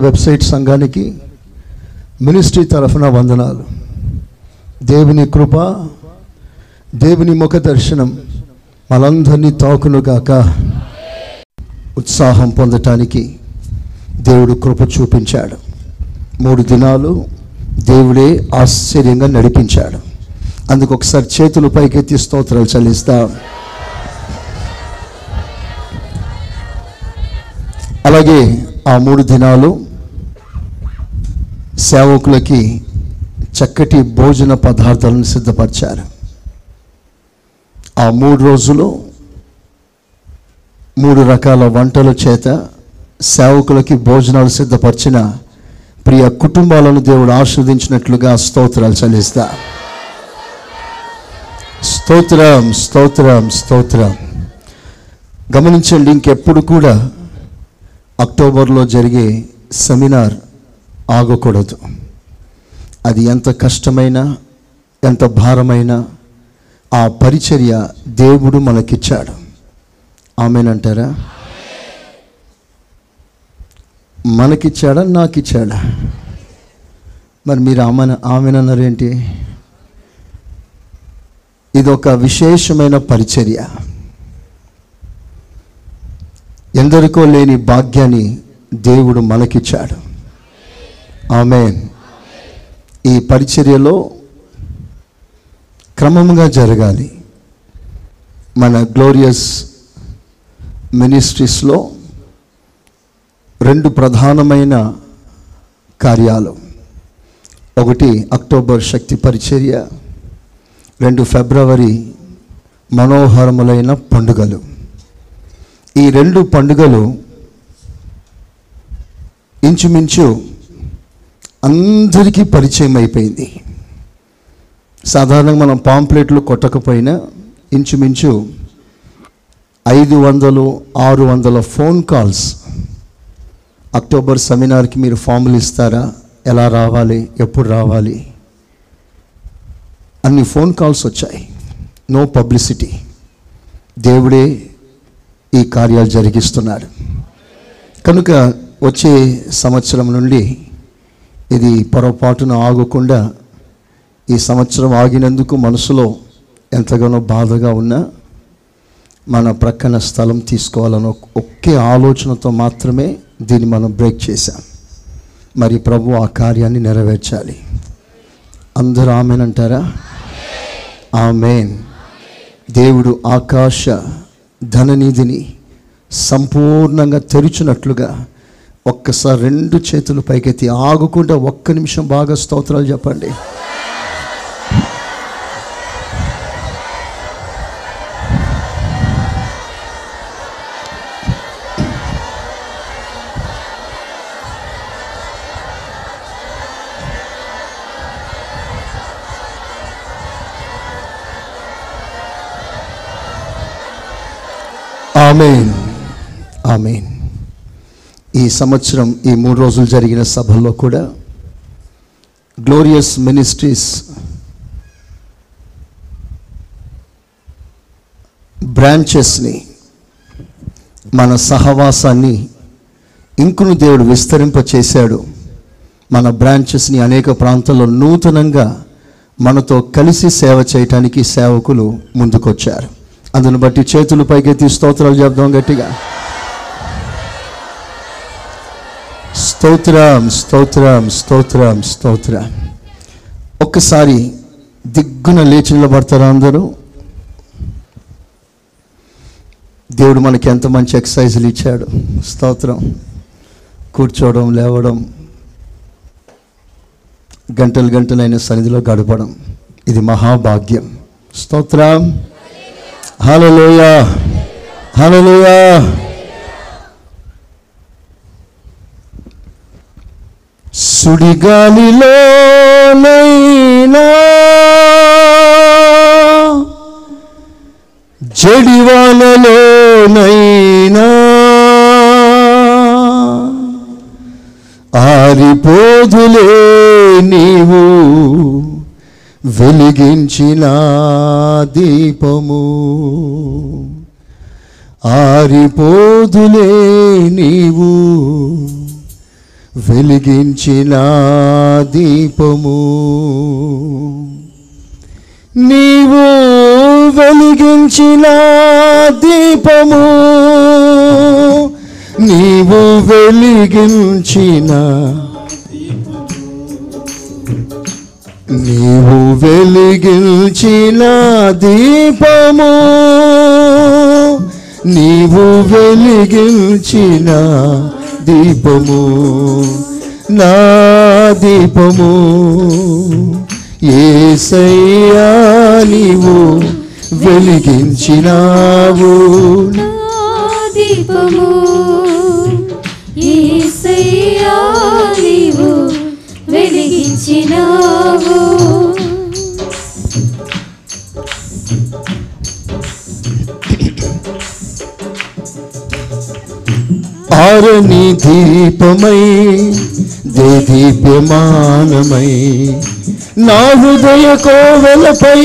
Website సంఘానికి ministry తరఫున వందనాలు. దేవుని కృప దేవుని ముఖ దర్శనం మనందరినీ తాకునుగాక ఉత్సాహం పొందటానికి దేవుడు కృప చూపించాడు. మూడు దినాలు దేవుడే ఆశ్చర్యంగా నడిపించాడు. అందుకు ఒకసారి చేతులు పైకెత్తి స్తోత్రాలు చెల్లిస్తాం. అలాగే ఆ మూడు దినాలు సేవకులకి చక్కటి భోజన పదార్థాలను సిద్ధపరిచారు. ఆ మూడు రోజులు మూడు రకాల వంటల చేత సేవకులకి భోజనాలు సిద్ధపరిచిన ప్రియ కుటుంబాలను దేవుడు ఆస్వాదించినట్లుగా స్తోత్రాలు చెల్లిస్తా. స్తోత్రం స్తోత్రం స్తోత్రం. గమనించండి ఇంకెప్పుడు కూడా అక్టోబర్లో జరిగే సెమినార్ ఆగకూడదు. అది ఎంత కష్టమైనా ఎంత భారమైనా ఆ పరిచర్య దేవుడు మనకిచ్చాడు. ఆమెనంటారా? మనకిచ్చాడా నాకిచ్చాడా? మరి మీరు ఆమెన ఆమెనన్నారేంటి? ఇది ఒక విశేషమైన పరిచర్య. ఎందరికో లేని భాగ్యాన్ని దేవుడు మనకిచ్చాడు. ఆమె ఈ పరిచర్యలో క్రమంగా జరగాలి. మన గ్లోరియస్ మినిస్ట్రీస్లో రెండు ప్రధానమైన కార్యాలు. ఒకటి అక్టోబర్ శక్తి పరిచర్య రెండు ఫిబ్రవరి మనోహరములైన పండుగలు. ఈ రెండు పండుగలు ఇంచుమించు అందరికీ పరిచయం అయిపోయింది. సాధారణంగా మనం పాంప్లెట్లు కొట్టకపోయినా ఇంచుమించు ఐదు వందలు ఆరు వందల ఫోన్ కాల్స్. అక్టోబర్ సెమినార్కి మీరు ఫామ్లు ఇస్తారా? ఎలా రావాలి? ఎప్పుడు రావాలి? అన్ని ఫోన్ కాల్స్ వచ్చాయి. No publicity. దేవుడే ఈ కార్యాలు జరిగిస్తున్నాడు కనుక వచ్చే సంవత్సరం నుండి ఇది పొరపాటున ఆగకుండా ఈ సంవత్సరం ఆగినందుకు మనసులో ఎంతగానో బాధగా ఉన్నా మన ప్రక్కన స్థలం తీసుకోవాలని ఒకే ఆలోచనతో మాత్రమే దీన్ని మనం బ్రేక్ చేశాం. మరి ప్రభు ఆ కార్యాన్ని నెరవేర్చాలి. అందరూ ఆమెనంటారా ఆమెన్. దేవుడు ఆకాశ ధననిధిని సంపూర్ణంగా తెరిచినట్లుగా ఒక్కసారి రెండు చేతులు పైకెత్తి ఆగకుండా ఒక్క నిమిషం బాగా స్తోత్రాలు చెప్పండి. ఆమెన్ ఆమెన్ ఈ సంవత్సరం ఈ మూడు రోజులు జరిగిన సభల్లో కూడా గ్లోరియస్ మినిస్ట్రీస్ బ్రాంచెస్ని మన సహవాసాన్ని ఇంకును దేవుడు విస్తరింప చేశాడు మన బ్రాంచెస్ని అనేక ప్రాంతాల్లో నూతనంగా మనతో కలిసి సేవ చేయటానికి సేవకులు ముందుకొచ్చారు. అందును బట్టి చేతులు పైకెత్తి స్తోత్రాలు చెప్దాం గట్టిగా. స్తోత్రం స్తోత్రం స్తోత్రం స్తోత్రం. ఒక్కసారి దిగ్గున లేచి నిలబడతారా అందరూ? దేవుడు మనకి ఎంత మంచి ఎక్సర్సైజులు ఇచ్చాడు. స్తోత్రం. కూర్చోవడం లేవడం గంటలు గంటలైన సన్నిధిలో గడపడం. ఇది మహాభాగ్యం. స్తోత్రం. హలోయ హలోయ సుడిగాలిలోనైనా జడివానలోనైనా ఆరిపోదులే నీవు వెలిగించిన దీపము. ఆరిపోదులే నీవు వెలిగించిన దీపము. నీవు వెలిగించిన దీపము. నీవు వెలిగించిన నీవు వెలిగించిన దీపము. నీవు వెలిగించిన దీపము నా దీపము. ఏసయ్యా నీవు వెలిగించినావు. దీపము యేసయ్యా నీవు వెలిగించినావు. ఆరని దీపమై దే దీప్యమానమై నా హృదయ కోవలపై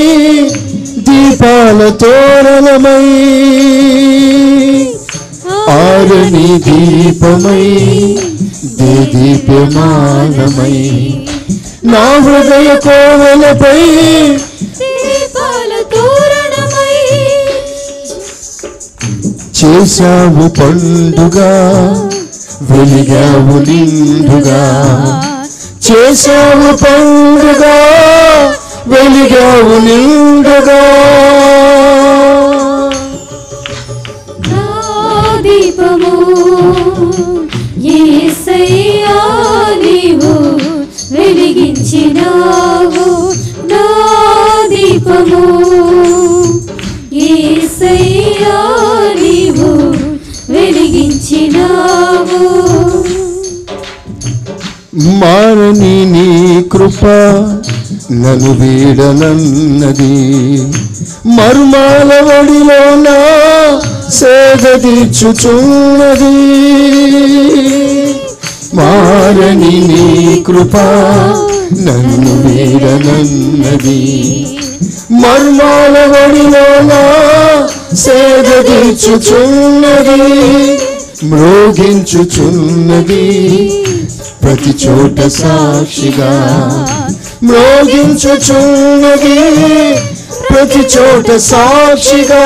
దీపాల తోరణమై. ఆరని దీపమై దే దీప్యమానమై నా హృదయ కోవలపై చేశావు పండుగ వెలిగావు నిండుగా. చేశావు పండుగ వెలిగావు నిండుగా. కృప నను వీడనన్నది. మర్మాల వడిలోన సేద తీర్చుచున్నది. మారని నీ కృప నన్ను వీడనన్నది. మర్మాల వడిలోన సేద తీర్చుచున్నది. మ్రోగించుచున్నది. ప్రతి చోట సాక్షిగా మ్రోగించుచున్నది ప్రతి చోట సాక్షిగా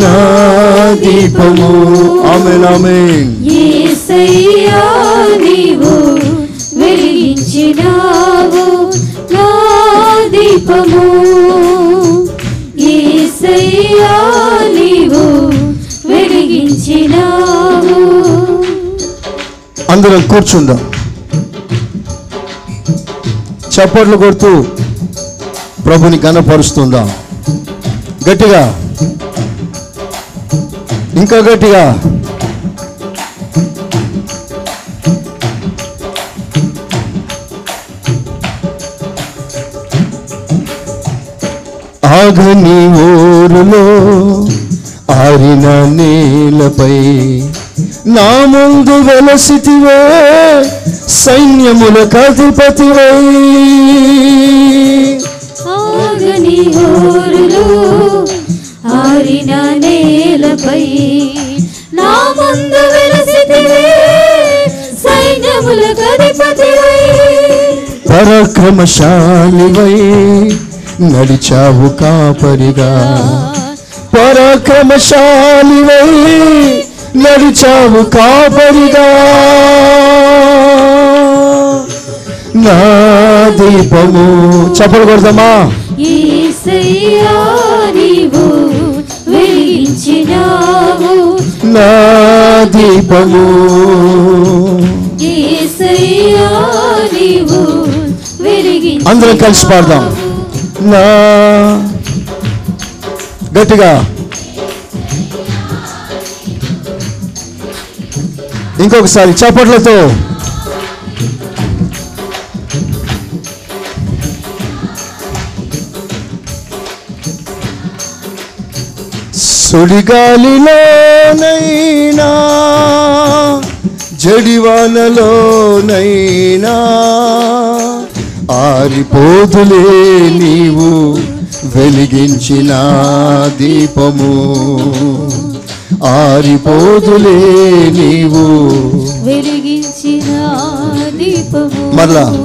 నా దీపము ఆమెన్ ఆమెన్. యేసయ్యా నీవు వెలిగించినావు. నా దీపము యేసయ్యా నీవు వెలిగించినావు. అందరం కూర్చుందాం. చప్పట్లు కొడుతూ ప్రభుని కనపరుస్తుందాం గట్టిగా ఇంకా గట్టిగా. ఆగని ఊరులో ఆరిన నేలపై నా ముందు వెలసితివే సైన్యముల కధిపతివై ఆగని ఊరులో ఆరిన నేలపై. నా ముందు వెలసితివే సైన్యముల కధిపతివై పరాక్రమశాలివై నడిచావు కాపరిగా. పరాక్రమశాలివై నడిచావు కాపరిగా. నా దీపము చప్పలు కొడదామా? యేసయ్యా నీవు వెలిగించినావు. నా దీపము అందరం కలిసి పాడదాం. నా గట్టిగా. ఇంకొకసారి చప్పట్లతో. సుడిగాలిలోనైనా జడివానలోనైనా ఆరిపోతులే నీవు వెలిగించిన దీపము. ఆరిపోదులే నీవు. వెలిగించిన దీపము మరలా.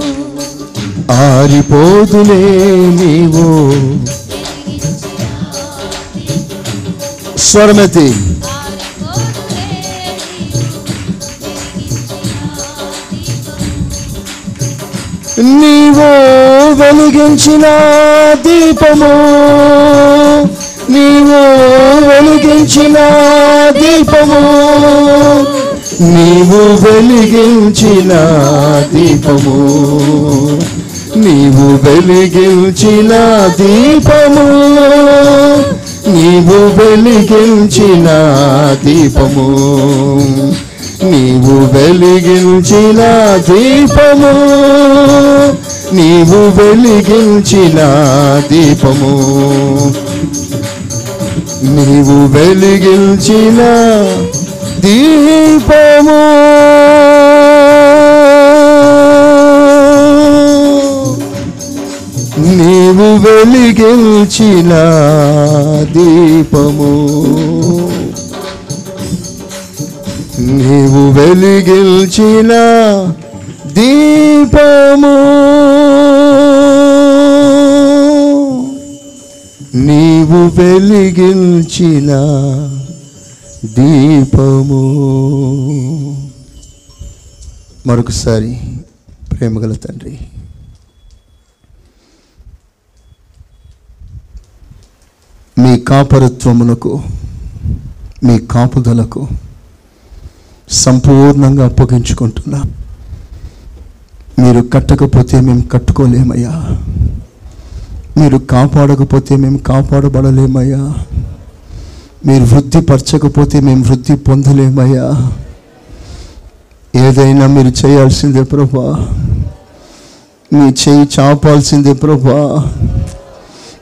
ఆరిపోదులే నీవు. స్వరమతి. నీవు వెలిగించిన దీపము నీవు వెలిగించిన దీపము నీవు వెలిగించిన దీపము నీవు వెలిగించిన దీపము నీవు వెలిగించిన దీపము నీవు వెలిగించిన దీపము నీవు వెలిగించిన దీపము. నీవు వెలిగించిన దీపము. నీవు వెలిగించిన దీపము. నీవు వెలిగించిన దీపము. నీవు వెలిగించిన దీపము. మరొకసారి ప్రేమగల తండ్రి. మీ కాపరత్వమునకు మీ కాపుదలకు సంపూర్ణంగా అప్పగించుకుంటున్నా. మీరు కట్టకపోతే మేము కట్టుకోలేమయ్యా. మీరు కాపాడకపోతే మేము కాపాడబడలేమయ్యా. మీరు వృద్ధి పరచకపోతే మేము వృద్ధి పొందలేమయ్యా. ఏదైనా మీరు చేయాల్సిందే ప్రభా. మీ చేయి చాపాల్సిందే ప్రభా.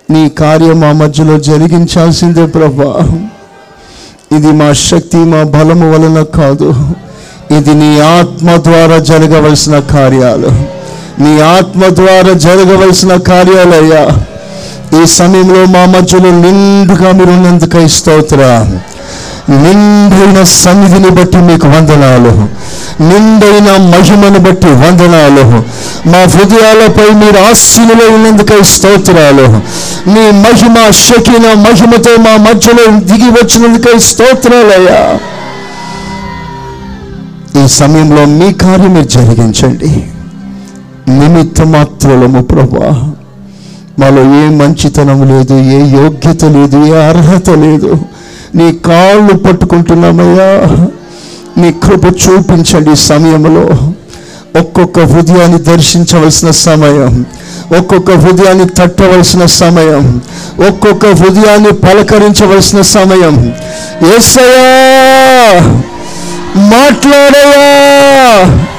నీ కార్యం మా మధ్యలో జరిగించాల్సిందే ప్రభా. ఇది మా శక్తి మా బలము వలన కాదు. ఇది నీ ఆత్మ ద్వారా జరగవలసిన కార్యాలు. నీ ఆత్మ ద్వారా జరగవలసిన కార్యాలయ్యా ఈ సమయంలో మా మధ్యలో నిండుగా మీరు ఉన్నందుకై స్తోత్ర. నిండైన సన్నిధిని బట్టి మీకు వందనాలు. నిండైన మహిమను బట్టి వందనాలు. మా హృదయాలపై మీరు ఆశీనులో ఉన్నందుకై స్తోత్రాలు. మీ మహిమ శకిన మహిమతో మా మధ్యలో దిగి వచ్చినందుకై స్తోత్రాలయ్యా. ఈ సమయంలో మీ కార్యం మీరు జరిగించండి. నిమిత్త మాత్రులము ప్రభా. మాలో ఏ మంచితనం లేదు ఏ యోగ్యత లేదు ఏ అర్హత లేదు. నీ కాళ్ళు పట్టుకుంటున్నామయ్యా. నీ కృప చూపించండి సమయంలో. ఒక్కొక్క హృదయాన్ని దర్శించవలసిన సమయం ఒక్కొక్క హృదయాన్ని తట్టవలసిన సమయం ఒక్కొక్క హృదయాన్ని పలకరించవలసిన సమయం. ఏసయా మాట్లాడయా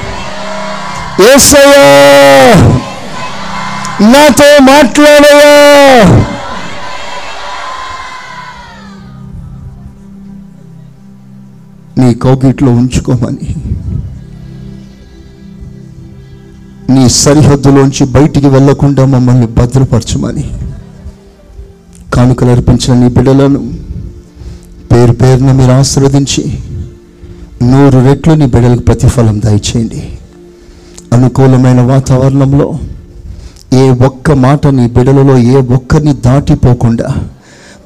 ఏసయ్యా! నాతో మాట్లాడయా నీ కౌగిట్లో ఉంచుకోమని నీ సరిహద్దులోంచి బయటికి వెళ్ళకుండా మమ్మల్ని భద్రపరచమని కానుకలు అర్పించిన నీ బిడ్డలను పేరు పేరున మీరు ఆశీర్వదించి నూరు రెట్లు నీ బిడ్డలకు ప్రతిఫలం దయచేయండి. అనుకూలమైన వాతావరణంలో ఏ ఒక్క మాట నీ బిడలలో ఏ ఒక్కరిని దాటిపోకుండా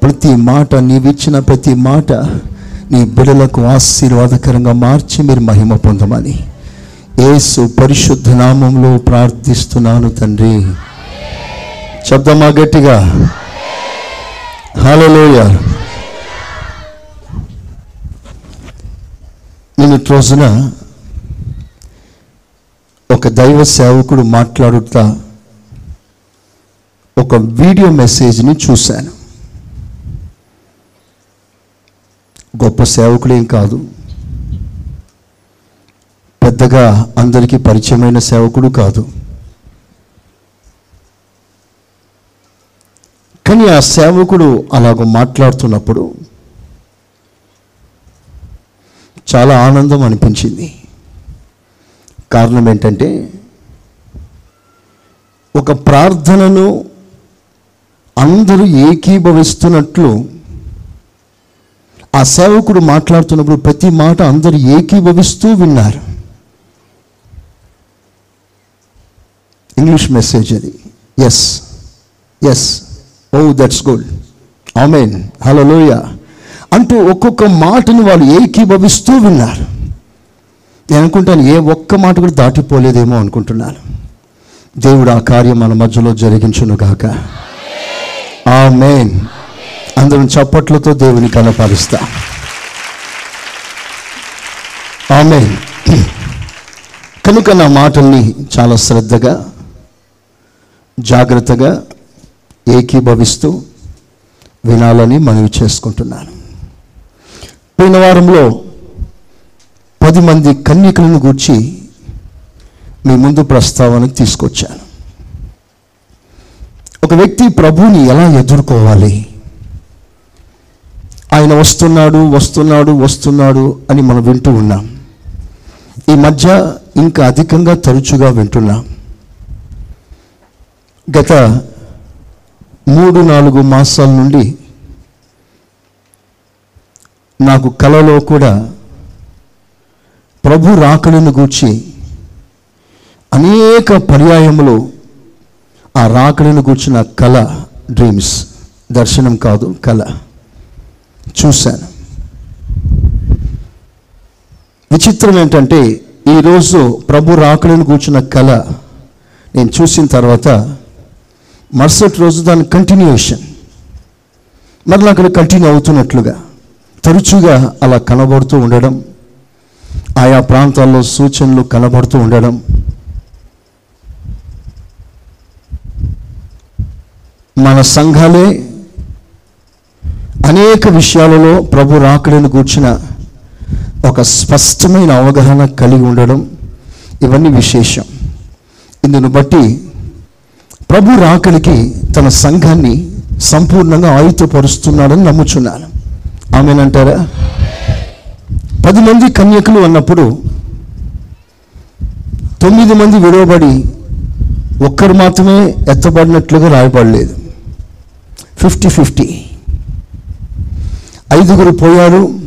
ప్రతి మాట నీవిచ్చిన ప్రతి మాట నీ బిడలకు ఆశీర్వాదకరంగా మార్చి మీరు మహిమ పొందమని ఏసు పరిశుద్ధ నామంలో ప్రార్థిస్తున్నాను తండ్రి. శబ్దమా గట్టిగా? హలోయ నేను రోజున ఒక దైవ సేవకుడు మాట్లాడుతా ఒక వీడియో మెసేజ్ని చూశాను. గొప్ప సేవకుడేం కాదు. పెద్దగా అందరికీ పరిచయమైన సేవకుడు కాదు. కానీ ఆ సేవకుడు అలాగ మాట్లాడుతున్నప్పుడు చాలా ఆనందం అనిపించింది. కారణం ఏంటంటే ఒక ప్రార్థనను అందరూ ఏకీభవిస్తున్నట్లు ఆ సేవకుడు మాట్లాడుతున్నప్పుడు ప్రతి మాట అందరూ ఏకీభవిస్తూ విన్నారు. ఇంగ్లీష్ మెసేజ్ అది. Yes yes oh that's good amen hello లోయ అంటూ ఒక్కొక్క మాటను వాళ్ళు ఏకీభవిస్తూ విన్నారు. నేను అనుకుంటాను ఏ ఒక్క మాట కూడా దాటిపోలేదేమో అనుకుంటున్నాను. దేవుడు ఆ కార్యం మన మధ్యలో జరిగించును గాక. ఆ మెయిన్ అందరం చప్పట్లతో దేవుని కనపరుస్తా ఆమె కనుక నా మాటల్ని చాలా శ్రద్ధగా జాగ్రత్తగా ఏకీభవిస్తూ వినాలని మనవి చేసుకుంటున్నాను. పోయిన వారంలో పది మంది కన్యకలను గూర్చి మీ ముందు ప్రస్తావనకు తీసుకొచ్చాను. ఒక వ్యక్తి ప్రభువుని ఎలా ఎదుర్కోవాలి? ఆయన వస్తున్నాడు వస్తున్నాడు వస్తున్నాడు అని మనం వింటూ ఉన్నాం. ఈ మధ్య ఇంకా అధికంగా తరచుగా వింటున్నాం. గత మూడు నాలుగు మాసాల నుండి నాకు కలలో కూడా ప్రభు రాకడను గూర్చి అనేక పర్యాయములు ఆ రాకడను కూర్చున్న కళ డ్రీమ్స్ దర్శనం కాదు కళ. చూశాను. విచిత్రం ఏంటంటే ఈరోజు ప్రభు రాకడను కూర్చున్న కళ నేను చూసిన తర్వాత మరుసటి రోజు దాని కంటిన్యూషన్ మరలా అక్కడ కంటిన్యూ అవుతున్నట్లుగా తరచుగా అలా కనబడుతూ ఉండడం ఆయా ప్రాంతాల్లో సూచనలు కనబడుతూ ఉండడం. మన సంఘాలే అనేక విషయాలలో ప్రభు రాకడని కూర్చిన ఒక స్పష్టమైన అవగాహన కలిగి ఉండడం ఇవన్నీ విశేషం. ఇందును బట్టి ప్రభు రాకడికి తన సంఘాన్ని సంపూర్ణంగా ఆయుధపరుస్తున్నాడని నమ్ముచున్నాను. ఆమెనంటారా? పది మంది కన్యకులు అన్నప్పుడు తొమ్మిది మంది విడవబడి ఒక్కరు మాత్రమే ఎత్తబడినట్లుగా రాయబడలేదు. Fifty fifty. ఐదుగురు పోయారు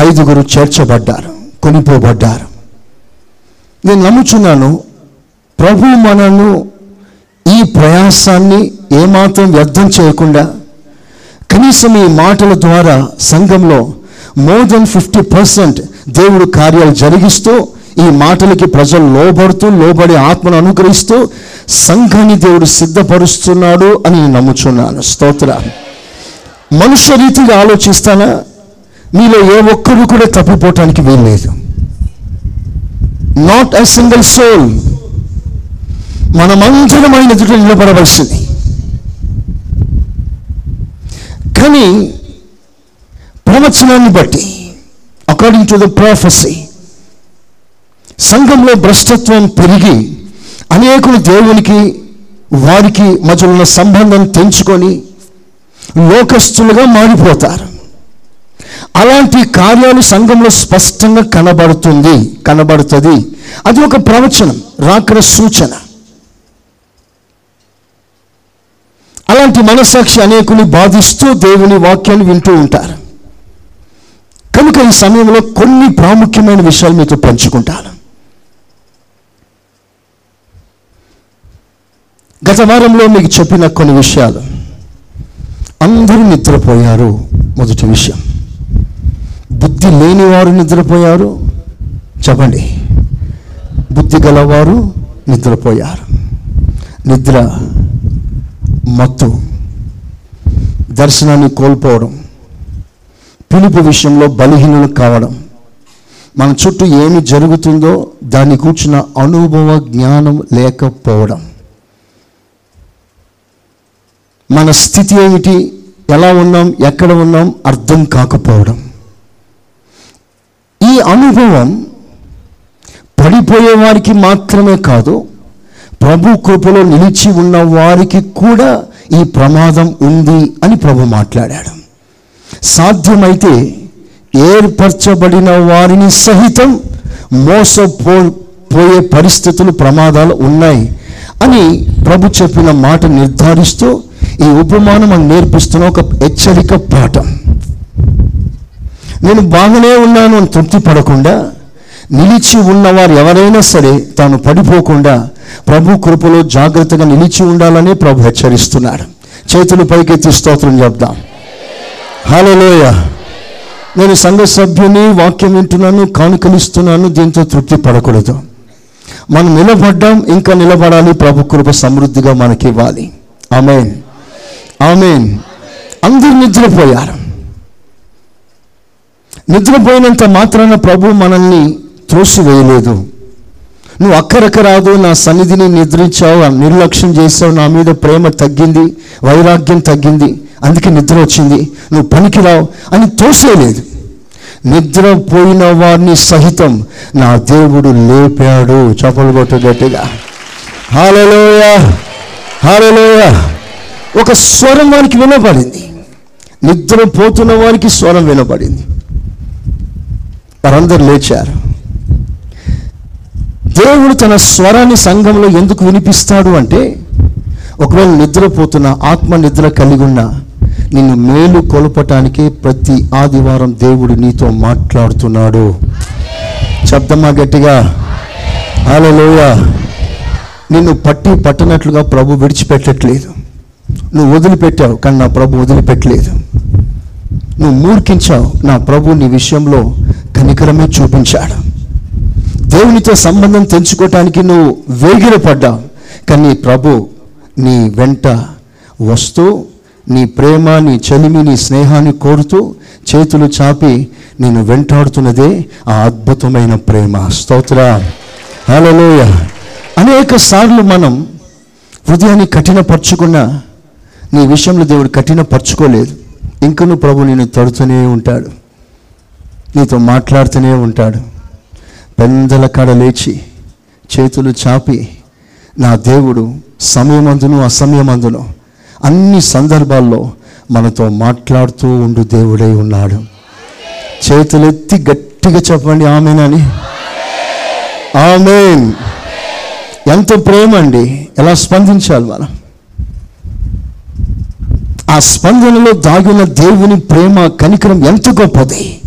ఐదుగురు చేర్చబడ్డారు కొనిపోబడ్డారు. నేను నమ్ముచున్నాను ప్రభు మనను ఈ ప్రయాసాన్ని ఏమాత్రం వ్యర్థం చేయకుండా కనీసం ఈ మాటల ద్వారా సంఘంలో మోర్ దెన్ ఫిఫ్టీ పర్సెంట్ దేవుడు కార్యాలు జరిగిస్తూ ఈ మాటలకి ప్రజలు లోబడుతూ లోబడి ఆత్మను అనుగ్రహిస్తూ సంఘాన్ని దేవుడు సిద్ధపరుస్తున్నాడు అని నేను నమ్ముచున్నాను. స్తోత్ర. మనుష్య రీతిగా ఆలోచిస్తానా? మీలో ఏ ఒక్కరు కూడా తప్పిపోవటానికి వీల్లేదు. నాట్ ఎ సింగిల్ సోల్ మనమందరం ఆయన ఎదుట నిలబడవలసింది. కానీ ప్రవచనాన్ని బట్టి అకార్డింగ్ టు ద ప్రాఫెసీ సంఘంలో భ్రష్టత్వం పెరిగి అనేకులు దేవునికి వారికి మధ్య ఉన్న సంబంధం తెంచుకొని లోకస్తులుగా మారిపోతారు. అలాంటి కార్యాలు సంఘంలో స్పష్టంగా కనబడుతుంది కనబడుతుంది. అది ఒక ప్రవచనం రాకడ సూచన. అలాంటి మనసాక్షి అనేకుని బాధిస్తూ దేవుని వాక్యాన్ని వింటూ ఉంటారు. కనుక ఈ సమయంలో కొన్ని ప్రాముఖ్యమైన విషయాలు మీతో పంచుకుంటాను. గత వారంలో మీకు చెప్పిన కొన్ని విషయాలు. అందరూ నిద్రపోయారు మొదటి విషయం. బుద్ధి లేనివారు నిద్రపోయారు చెప్పండి. బుద్ధి గలవారు నిద్రపోయారు. నిద్ర మత్తు. దర్శనాన్ని కోల్పోవడం. పిలుపు విషయంలో బలహీనలు కావడం. మన చుట్టూ ఏమి జరుగుతుందో దాన్ని కూర్చున్న అనుభవ జ్ఞానం లేకపోవడం. మన స్థితి ఏమిటి? ఎలా ఉన్నాం? ఎక్కడ ఉన్నాం? అర్థం కాకపోవడం. ఈ అనుభవం పడిపోయే వారికి మాత్రమే కాదు ప్రభు కృపలో నిలిచి ఉన్న వారికి కూడా ఈ ప్రమాదం ఉంది అని ప్రభు మాట్లాడాడు. సాధ్యమైతే ఏర్పరచబడిన వారిని సహితం మోసపో పోయే పరిస్థితులు ప్రమాదాలు ఉన్నాయి అని ప్రభు చెప్పిన మాట నిర్ధారిస్తూ ఈ ఉపమానం మనం నేర్పిస్తున్న ఒక హెచ్చరిక పాఠం. నేను బాగానే ఉన్నాను అని తృప్తి పడకుండా నిలిచి ఉన్నవారు ఎవరైనా సరే తాను పడిపోకుండా ప్రభు కృపలో జాగ్రత్తగా నిలిచి ఉండాలని ప్రభు హెచ్చరిస్తున్నాడు. చేతులు పైకెత్తి స్తోత్రం చెప్దాం. హలోయ నేను సంఘ సభ్యుని వాక్యం వింటున్నాను కానుకలిస్తున్నాను దీంతో తృప్తి పడకూడదు. మనం నిలబడ్డాం ఇంకా నిలబడాలి ప్రభు కృప సమృద్ధిగా మనకి ఇవ్వాలి. ఆమెన్. ఆమెన్. అందరు నిద్రపోయారు. నిద్రపోయినంత మాత్రాన ప్రభు మనల్ని త్రోసివేయలేదు. నువ్వు అక్కరక రాదు నా సన్నిధిని నిద్రించావు నిర్లక్ష్యం చేసావు నా మీద ప్రేమ తగ్గింది వైరాగ్యం తగ్గింది. అందుకే నిద్ర వచ్చింది. నువ్వు పనికిరావు అని తోసేయలేదు. నిద్రపోయిన వారిని సహితం నా దేవుడు లేపాడు. చపలు కొట్టు హాలలోయ హాలలోయ ఒక స్వరం వారికి వినపడింది. నిద్రపోతున్న వారికి స్వరం వినపడింది. వారందరూ లేచారు. దేవుడు తన స్వరాన్ని సంఘంలో ఎందుకు వినిపిస్తాడు అంటే ఒకవేళ నిద్రపోతున్న ఆత్మ నిద్ర కలిగి ఉన్న నిన్ను మేలు కొలపటానికి ప్రతి ఆదివారం దేవుడు నీతో మాట్లాడుతున్నాడు. శబ్దమా గట్టిగా? హల్లెలూయా. నిన్ను పట్టి పట్టనట్లుగా ప్రభు విడిచిపెట్టట్లేదు. నువ్వు వదిలిపెట్టావు కానీ నా ప్రభు వదిలిపెట్టలేదు. నువ్వు మూర్ఖించావు నా ప్రభు నీ విషయంలో కనికరమే చూపించాడు. దేవునితో సంబంధం తెంచుకోవటానికి నువ్వు వేగిరపడ్డావు కానీ ప్రభు నీ వెంట వస్తూ నీ ప్రేమ నీ చలిమి నీ స్నేహాన్ని కోరుతూ చేతులు చాపి నేను వెంటాడుతున్నదే ఆ అద్భుతమైన ప్రేమ. స్తోత్ర. హలోయ అనేక సార్లు మనం హృదయాన్ని కఠినపరచుకున్నా నీ విషయంలో దేవుడు కఠినపరచుకోలేదు. ఇంకను ప్రభు నేను తడుతూనే ఉంటాడు. నీతో మాట్లాడుతూనే ఉంటాడు. పెందల కాడ లేచి చేతులు చాపి నా దేవుడు సమయమందును అసమయమందును అన్ని సందర్భాల్లో మనతో మాట్లాడుతూ ఉండు దేవుడై ఉన్నాడు. చేతులెత్తి గట్టిగా చెప్పండి ఆమెనని ఆమెన్. ఎంత ప్రేమ అండి. ఎలా స్పందించాలి మనం? ఆ స్పందనలో దాగిన దేవుని ప్రేమ కనికరం ఎంత గొప్పది.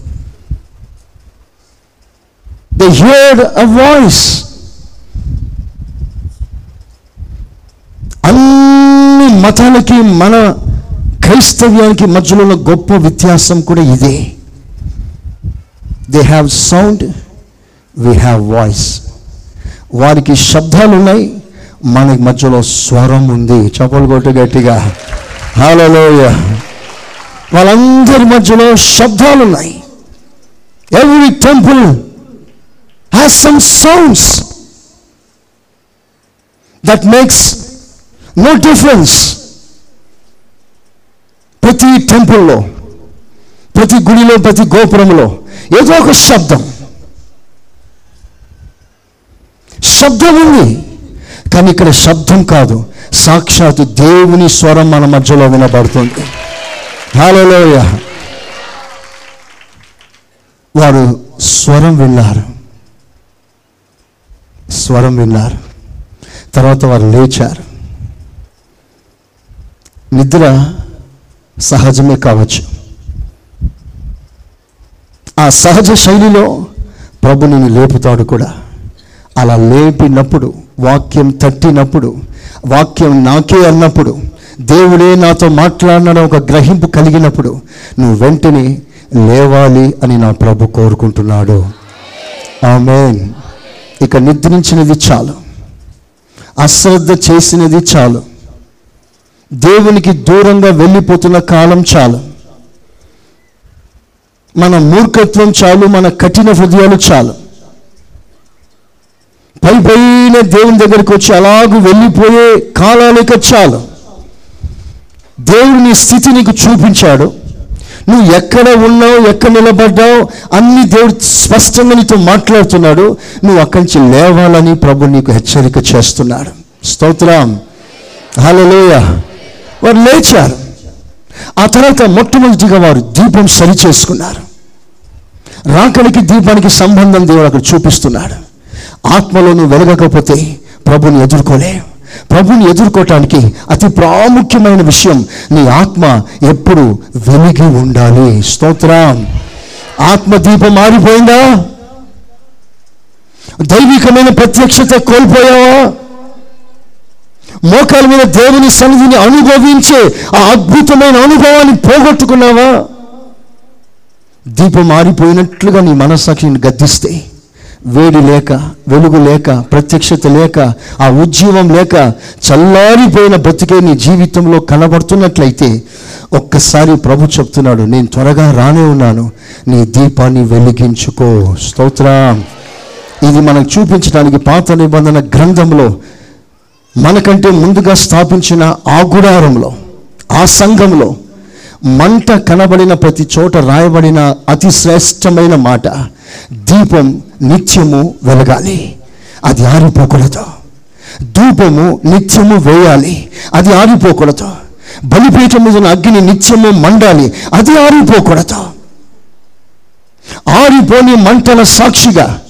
దే హియర్డ్ అ వాయిస్ అన్ని మతాలకి మన క్రైస్తవ్యానికి మధ్యలో ఉన్న గొప్ప వ్యత్యాసం కూడా ఇదే. They have sound we have voice వారికి శబ్దాలు ఉన్నాయి మనకి మధ్యలో స్వరం ఉంది. చపలు కొట్టు గట్టిగా. హాలలోయ వాళ్ళందరి మధ్యలో శబ్దాలు ఉన్నాయి. Every temple has some sounds that makes no difference ప్రతి టెంపుల్లో ప్రతి గుడిలో ప్రతి గోపురంలో ఏదో ఒక శబ్దం. శబ్దం ఉంది కానీ ఇక్కడ శబ్దం కాదు. సాక్షాత్ దేవుని స్వరం మన మధ్యలో వినబడుతుంది. హాలలోయ వారు స్వరం విన్నారు. స్వరం విన్నారు. తర్వాత వారు లేచారు. నిద్ర సహజమే కావచ్చు. ఆ సహజ శైలిలో ప్రభు నిన్ను లేపుతాడు కూడా. అలా లేపినప్పుడు వాక్యం తట్టినప్పుడు వాక్యం నాకే అన్నప్పుడు దేవుడే నాతో మాట్లాడిన ఒక గ్రహింపు కలిగినప్పుడు నువ్వు వెంటనే లేవాలి అని నా ప్రభు కోరుకుంటున్నాడు. ఆమెన్. ఇక నిద్రించినది చాలు. అశ్రద్ధ చేసినది చాలు. దేవునికి దూరంగా వెళ్ళిపోతున్న కాలం చాలు. మన మూర్ఖత్వం చాలు మన కఠిన హృదయాలు చాలు. పై పైన దేవుని దగ్గరికి వచ్చి అలాగూ వెళ్ళిపోయే కాలాలిక చాలు. దేవుడు నీ స్థితి నీకు చూపించాడు. నువ్వు ఎక్కడ ఉన్నావు ఎక్కడ నిలబడ్డావు అన్ని దేవుడు స్పష్టంగా నీతో మాట్లాడుతున్నాడు. నువ్వు అక్కడి నుంచి లేవాలని ప్రభు నీకు హెచ్చరిక చేస్తున్నాడు. స్తోత్రం. హలోయ వారు లేచారు. ఆ తర్వాత మొట్టమొదటిగా వారు దీపం సరి చేసుకున్నారు. రాకడికి దీపానికి సంబంధం దేవుడు అక్కడ చూపిస్తున్నాడు. ఆత్మలోను వెలగకపోతే ప్రభుని ఎదుర్కోలే. ప్రభుని ఎదుర్కోవటానికి అతి ప్రాముఖ్యమైన విషయం నీ ఆత్మ ఎప్పుడు వెలిగి ఉండాలి. స్తోత్రం. ఆత్మదీపం మారిపోయిందా దైవికమైన ప్రత్యక్షత కోల్పోయావా? మోకాల మీద దేవుని సన్నిధిని అనుభవించే ఆ అద్భుతమైన అనుభవాన్ని పోగొట్టుకున్నావా? దీపం మారిపోయినట్లుగా నీ మనస్సాక్షిని గద్దిస్తే వేడి లేక వెలుగు లేక ప్రత్యక్షత లేక ఆ ఉజ్జీవం లేక చల్లారిపోయిన బ్రతికే నీ జీవితంలో కనబడుతున్నట్లయితే ఒక్కసారి ప్రభు చెప్తున్నాడు నేను త్వరగా రానే ఉన్నాను నీ దీపాన్ని వెలిగించుకో. స్తోత్ర. ఇది మనకు చూపించడానికి పాత నిబంధన గ్రంథంలో మనకంటే ముందుగా స్థాపించిన ఆ గుడారంలో ఆ సంఘంలో మంట కనబడిన ప్రతి చోట రాయబడిన అతి శ్రేష్టమైన మాట దీపం నిత్యము వెలగాలి. అది ఆరిపోకూడదు. ధూపము నిత్యము వేయాలి. అది ఆరిపోకూడదు. బలిపీఠం మీద అగ్ని నిత్యము మండాలి. అది ఆరిపోకూడదు. ఆరిపోని మంటల సాక్షిగా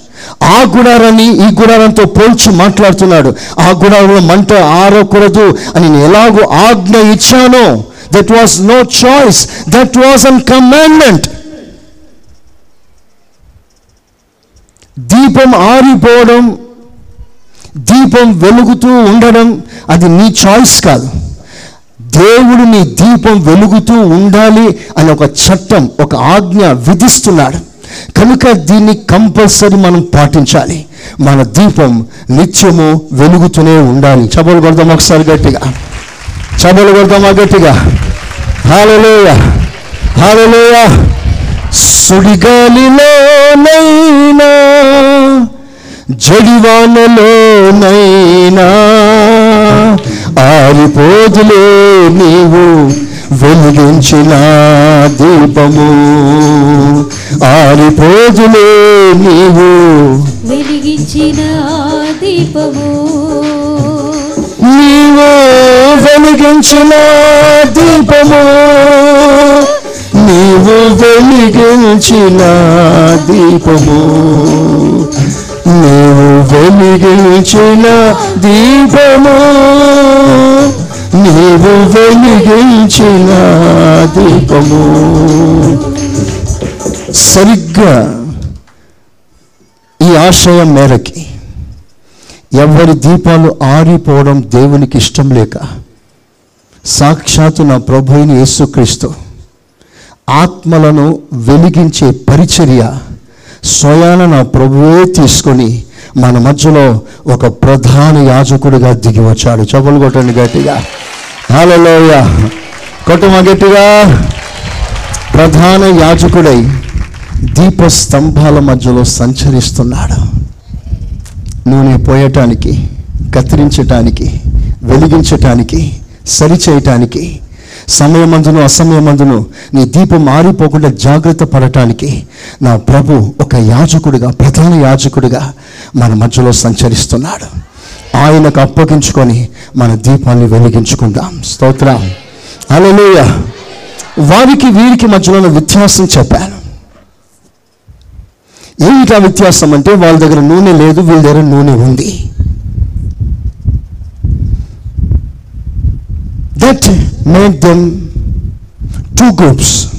ఆ గుడారాన్ని ఈ గుడారంతో పోల్చి మాట్లాడుతున్నాడు. ఆ గుడారంలో మంట ఆరకూడదు అని నేను ఎలాగో ఆజ్ఞ ఇచ్చానో. That was no choice that was an commandment దీపం ఆరిపోవడం దీపం వెలుగుతూ ఉండడం అది నీ చాయిస్ కాదు. దేవుడు నీ దీపం వెలుగుతూ ఉండాలి అని ఒక చట్టం ఒక ఆజ్ఞ విధిస్తున్నాడు. కనుక దీన్ని కంపల్సరీ మనం పాటించాలి. మన దీపం నిత్యము వెలుగుతూనే ఉండాలి. చబలు కొడదాం ఒకసారి గట్టిగా. చబలు కొడదామా గట్టిగా. హాలలోయ. హాలలోయ. సుడిగాలిలోనైనా జడివానలోనైనా ఆరిపోదులే నీవు వెలిగించిన దీపము. ఆరిపోదులే నీవు. వెలిగించిన దీపము. నీవు వెలిగించిన దీపము. నీవు వెలిగించిన దీపము. నీవు వెలిగించిన దీపము. నీవు వెలిగించిన దీపము. సరిగ్గా ఈ ఆశయం మేరకి ఎవరి దీపాలు ఆరిపోవడం దేవునికి ఇష్టం లేక సాక్షాత్తు నా ప్రభు అయిన యేసుక్రీస్తు ఆత్మలను వెలిగించే పరిచర్య స్వయాన నా ప్రభువే తీసుకొని మన మధ్యలో ఒక ప్రధాన యాజకుడిగా దిగి వచ్చాడు. చెప్పులు కొట్టండి గట్టిగా. హాలలోయ కొట్టమా గట్టిగా. ప్రధాన యాజకుడై దీప స్తంభాల మధ్యలో సంచరిస్తున్నాడు. నూనె పోయటానికి కత్తిరించటానికి వెలిగించటానికి సరిచేయటానికి సమయమందును అసమయమందును నీ దీపం మారిపోకుండా జాగ్రత్త పడటానికి నా ప్రభు ఒక యాజకుడిగా ప్రధాన యాజకుడిగా మన మధ్యలో సంచరిస్తున్నాడు. ఆయనకు అప్పగించుకొని మన దీపాన్ని వెలిగించుకుందాం. స్తోత్రం. హల్లెలూయ. వారికి వీరికి మధ్యలో ఉన్న వ్యత్యాసం చెప్పాను. ఏమిటా వ్యత్యాసం అంటే వాళ్ళ దగ్గర నూనె లేదు వీళ్ళ దగ్గర నూనె ఉంది. That made them two groups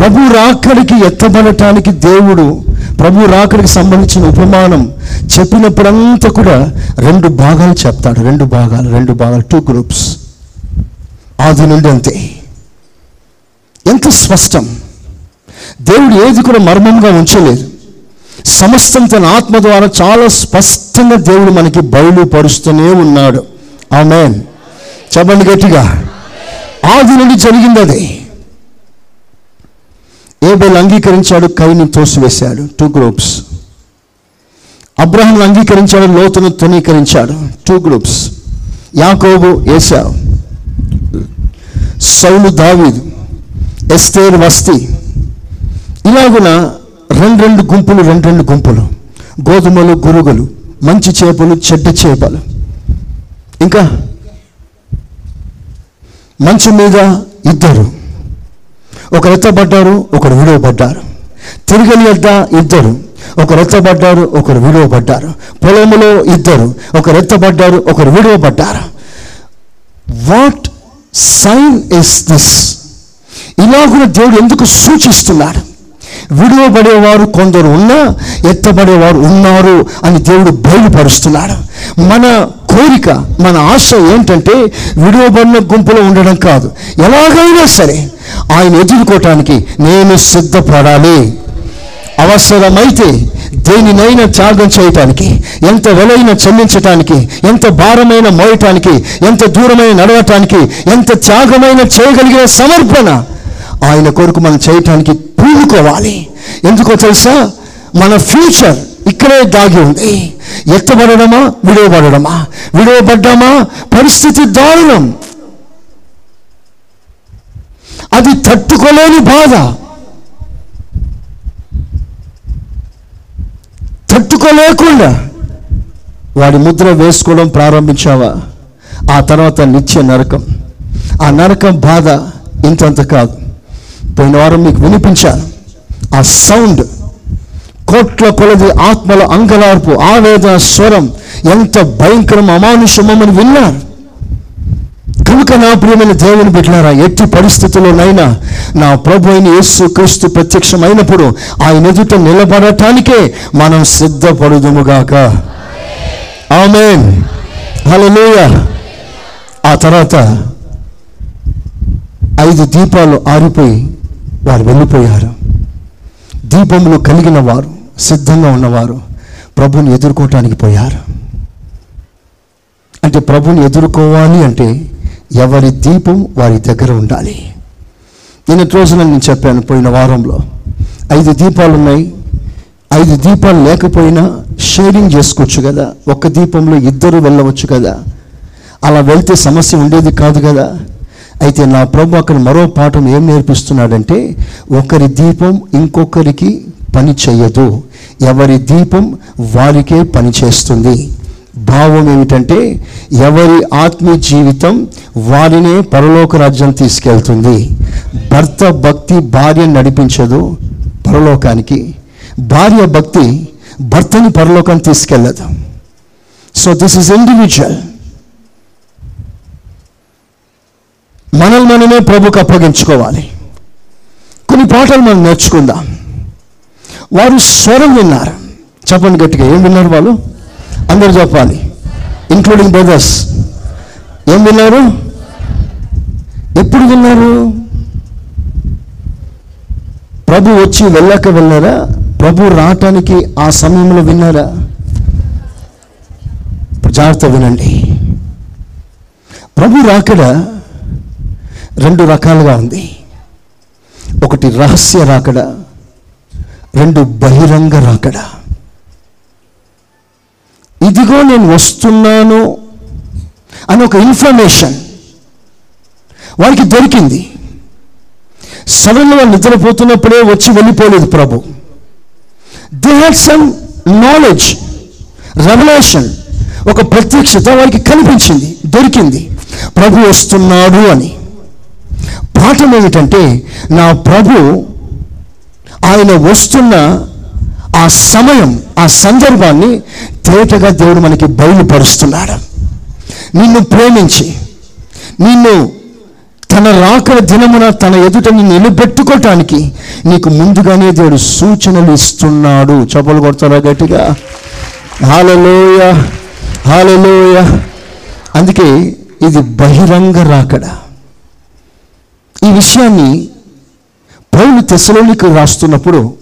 ప్రభు రాకడికి ఎత్తబడటానికి దేవుడు ప్రభు రాకడికి సంబంధించిన ఉపమానం చెప్పినప్పుడంతా కూడా రెండు భాగాలు చెప్తాడు. రెండు భాగాలు రెండు భాగాలు టూ గ్రూప్స్ ఆది నుండి అంతే. ఎంత స్పష్టం. దేవుడు ఏది కూడా మర్మంగా ఉంచలేదు. సమస్తం తన ఆత్మ ద్వారా చాలా స్పష్టంగా దేవుడు మనకి బయలుపరుస్తూనే ఉన్నాడు. ఆమెన్. చెప్పండి గట్టిగా. ఆది నుండి జరిగింది అది. ఏబెల్ అంగీకరించాడు కైని తోసివేశాడు టూ గ్రూప్స్ అబ్రహం అంగీకరించాడు లోతును తృణీకరించాడు టూ గ్రూప్స్ యాకోబు ఏసావు సౌలు దావీదు. ఎస్తేర్ వస్తీ. ఇలాగున రెండు రెండు గుంపులు రెండు రెండు గుంపులు. గోధుమలు గురుగులు మంచి చేపలు చెడ్డ చేపలు. ఇంకా మంచు మీద ఇద్దరు. ఒకరు ఎత్తబడ్డారు ఒకరు విడవబడ్డారు తిరిగలి వద్ద ఇద్దరు ఒకరు ఎత్తబడ్డారు ఒకరు విడవబడ్డారు పొలములో ఇద్దరు ఒకరు ఎత్తబడ్డారు ఒకరు విడవబడ్డారు వాట్ సైన్ ఇస్ దిస్ ఇలాగున దేవుడు ఎందుకు సూచిస్తున్నాడు? విడువబడేవారు కొందరు ఉన్నా ఎత్తబడేవారు ఉన్నారు అని దేవుడు బయలుపరుస్తున్నాడు. మన కోరిక మన ఆశ ఏంటంటే విడువబడిన గుంపులో ఉండడం కాదు. ఎలాగైనా సరే ఆయన ఎదుర్కోవటానికి నేను సిద్ధపడాలి. అవసరమైతే దేనినైనా త్యాగం చేయటానికి ఎంత వెలైనా చెల్లించటానికి ఎంత భారమైన మోయటానికి ఎంత దూరమైన నడవటానికి ఎంత త్యాగమైన చేయగలిగిన సమర్పణ ఆయన కొరకు మనం చేయటానికి పూనుకోవాలి. ఎందుకో తెలుసా? మన ఫ్యూచర్ ఇక్కడే దాగి ఉంది. ఎత్తబడడమా విడవబడడమా? విడవబడ్డామా? పరిస్థితి దారుణం. అది తట్టుకోలేని బాధ. తట్టుకోలేకుండా. వాడి ముద్ర వేసుకోవడం ప్రారంభించావా? ఆ తర్వాత నిత్య నరకం. ఆ నరకం బాధ ఇంతంత కాదు. పోయిన వారం మీకు వినిపించాను. ఆ సౌండ్ కోట్ల కొలది ఆత్మల అంగలార్పు ఆవేదన స్వరం ఎంత భయంకరం అమానుషమని విన్నారు. కనుక నా ప్రియమైన దేవుని బిడ్డలారా ఎట్టి పరిస్థితుల్లోనైనా నా ప్రభు అయిన యేసు క్రీస్తు ప్రత్యక్షమైనప్పుడు ఆయన ఎదుట నిలబడటానికే మనం సిద్ధపడుదుముగాక. ఆమెన్. హల్లెలూయా. ఆ తర్వాత ఐదు దీపాలు ఆరిపోయి వారు వెళ్ళిపోయారు. దీపములు కలిగిన వారు సిద్ధంగా ఉన్నవారు ప్రభుని ఎదుర్కోవటానికి పోయారు. అంటే ప్రభుని ఎదుర్కోవాలి అంటే ఎవరి దీపం వారి దగ్గర ఉండాలి. నిన్నటి రోజున నేను చెప్పాను పోయిన వారంలో ఐదు దీపాలు ఉన్నాయి. ఐదు దీపాలు లేకపోయినా షేరింగ్ చేసుకోవచ్చు కదా. ఒక్క దీపంలో ఇద్దరు వెళ్ళవచ్చు కదా. అలా వెళ్తే సమస్య ఉండేది కాదు కదా. అయితే నా ప్రభు అక్కడ మరో పాఠం ఏం నేర్పిస్తున్నాడంటే ఒకరి దీపం ఇంకొకరికి పని చెయ్యదు ఎవరి దీపం వారికే పని చేస్తుంది. భావం ఏమిటంటే ఎవరి ఆత్మీయ జీవితం వారినే పరలోక రాజ్యం తీసుకెళ్తుంది. భర్త భక్తి భార్య నడిపించదు పరలోకానికి. భార్య భక్తి భర్తని పరలోకానికి తీసుకెళ్ళదు సో దిస్ ఇస్ ఇండివిజువల్ మనల్ని మనమే ప్రభుకు అప్పగించుకోవాలి. కొన్ని పాటలు మనం నేర్చుకుందాం. వారు స్వరం విన్నారు. చెప్పండి గట్టిగా ఏం విన్నారు వాళ్ళు? అందరు చెప్పాలి. ఇంక్లూడింగ్ బ్రదర్స్ ఏం విన్నారు? ఎప్పుడు విన్నారు? ప్రభు వచ్చి వెళ్ళాక వెళ్ళారా? ప్రభు రావటానికి ఆ సమయంలో విన్నారా? జాగ్రత్త వినండి. ప్రభు రాకడా రెండు రకాలుగా ఉంది. ఒకటి రహస్య రాకడ రెండు బహిరంగ రాకడ. ఇదిగో నేను వస్తున్నాను అని ఒక ఇన్ఫర్మేషన్ వారికి దొరికింది. సడన్గా వాళ్ళు నిద్రపోతున్నప్పుడే వచ్చి వెళ్ళిపోలేదు ప్రభు. They had some knowledge revolution ఒక ప్రత్యక్షత వారికి కనిపించింది దొరికింది. ప్రభు వస్తున్నాడు అని. పాఠం ఏమిటంటే నా ప్రభు ఆయన వస్తున్న ఆ సమయం ఆ సందర్భాన్ని తేటగా దేవుడు మనకి బయలుపరుస్తున్నాడు. నిన్ను ప్రేమించి నిన్ను తన రాకడ దినమున తన ఎదుట నిన్ను నిలబెట్టుకోవటానికి నీకు ముందుగానే దేవుడు సూచనలు ఇస్తున్నాడు. చపలు కొడతారా గట్టిగా? హాలలోయ హాలలోయ. అందుకే ఇది బహిరంగ రాకడా. ఈ విషయాన్ని పౌలు తెసలోనికి రాస్తున్నప్పుడు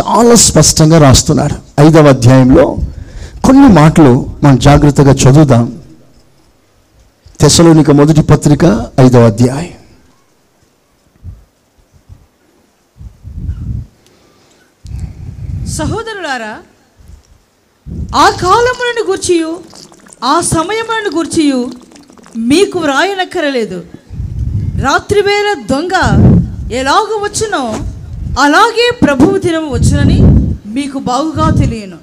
చాలా స్పష్టంగా రాస్తున్నాడు. ఐదవ అధ్యాయంలో కొన్ని మాటలు మనం జాగ్రత్తగా చదువుదాం. తెసలోనిక మొదటి పత్రిక ఐదవ అధ్యాయం. సహోదరులారా ఆ కాలములను గూర్చియు ఆ సమయములను గూర్చియు మీకు వ్రాయనక్కరలేదు. రాత్రివేళ దొంగ ఎలాగ వచ్చునో అలాగే ప్రభువు దినము వచ్చునని మీకు బాగుగా తెలియను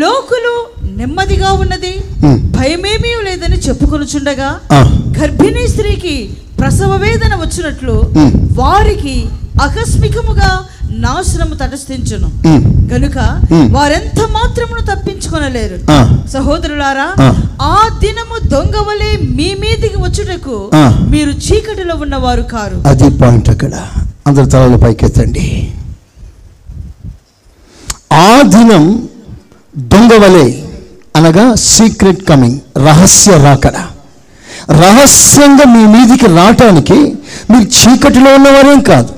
లోకులు నెమ్మదిగా ఉన్నది. భయమేమీ లేదని చెప్పుకొనుచుండగా గర్భిణీ స్త్రీకి ప్రసవ వేదన వచ్చినట్లు. వారికి ఆకస్మికముగా నాశనము తటస్థించును. కనుక. వారెంత మాత్రమును తప్పించుకొనలేరు. సహోదరులారా ఆ. దినము దొంగ వలె మీ మీదికి వచ్చుటకు. మీరు చీకటిలో ఉన్నవారు కారు. అది పాయింట్ అక్కడ. అందరు తలలు పైకెత్తండి. ఆ దినం దొంగవలే అనగా సీక్రెట్ కమింగ్ రహస్య రాకడ. రహస్యంగా మీ మీదికి రావటానికి మీరు చీకటిలో ఉన్నవారేం కాదు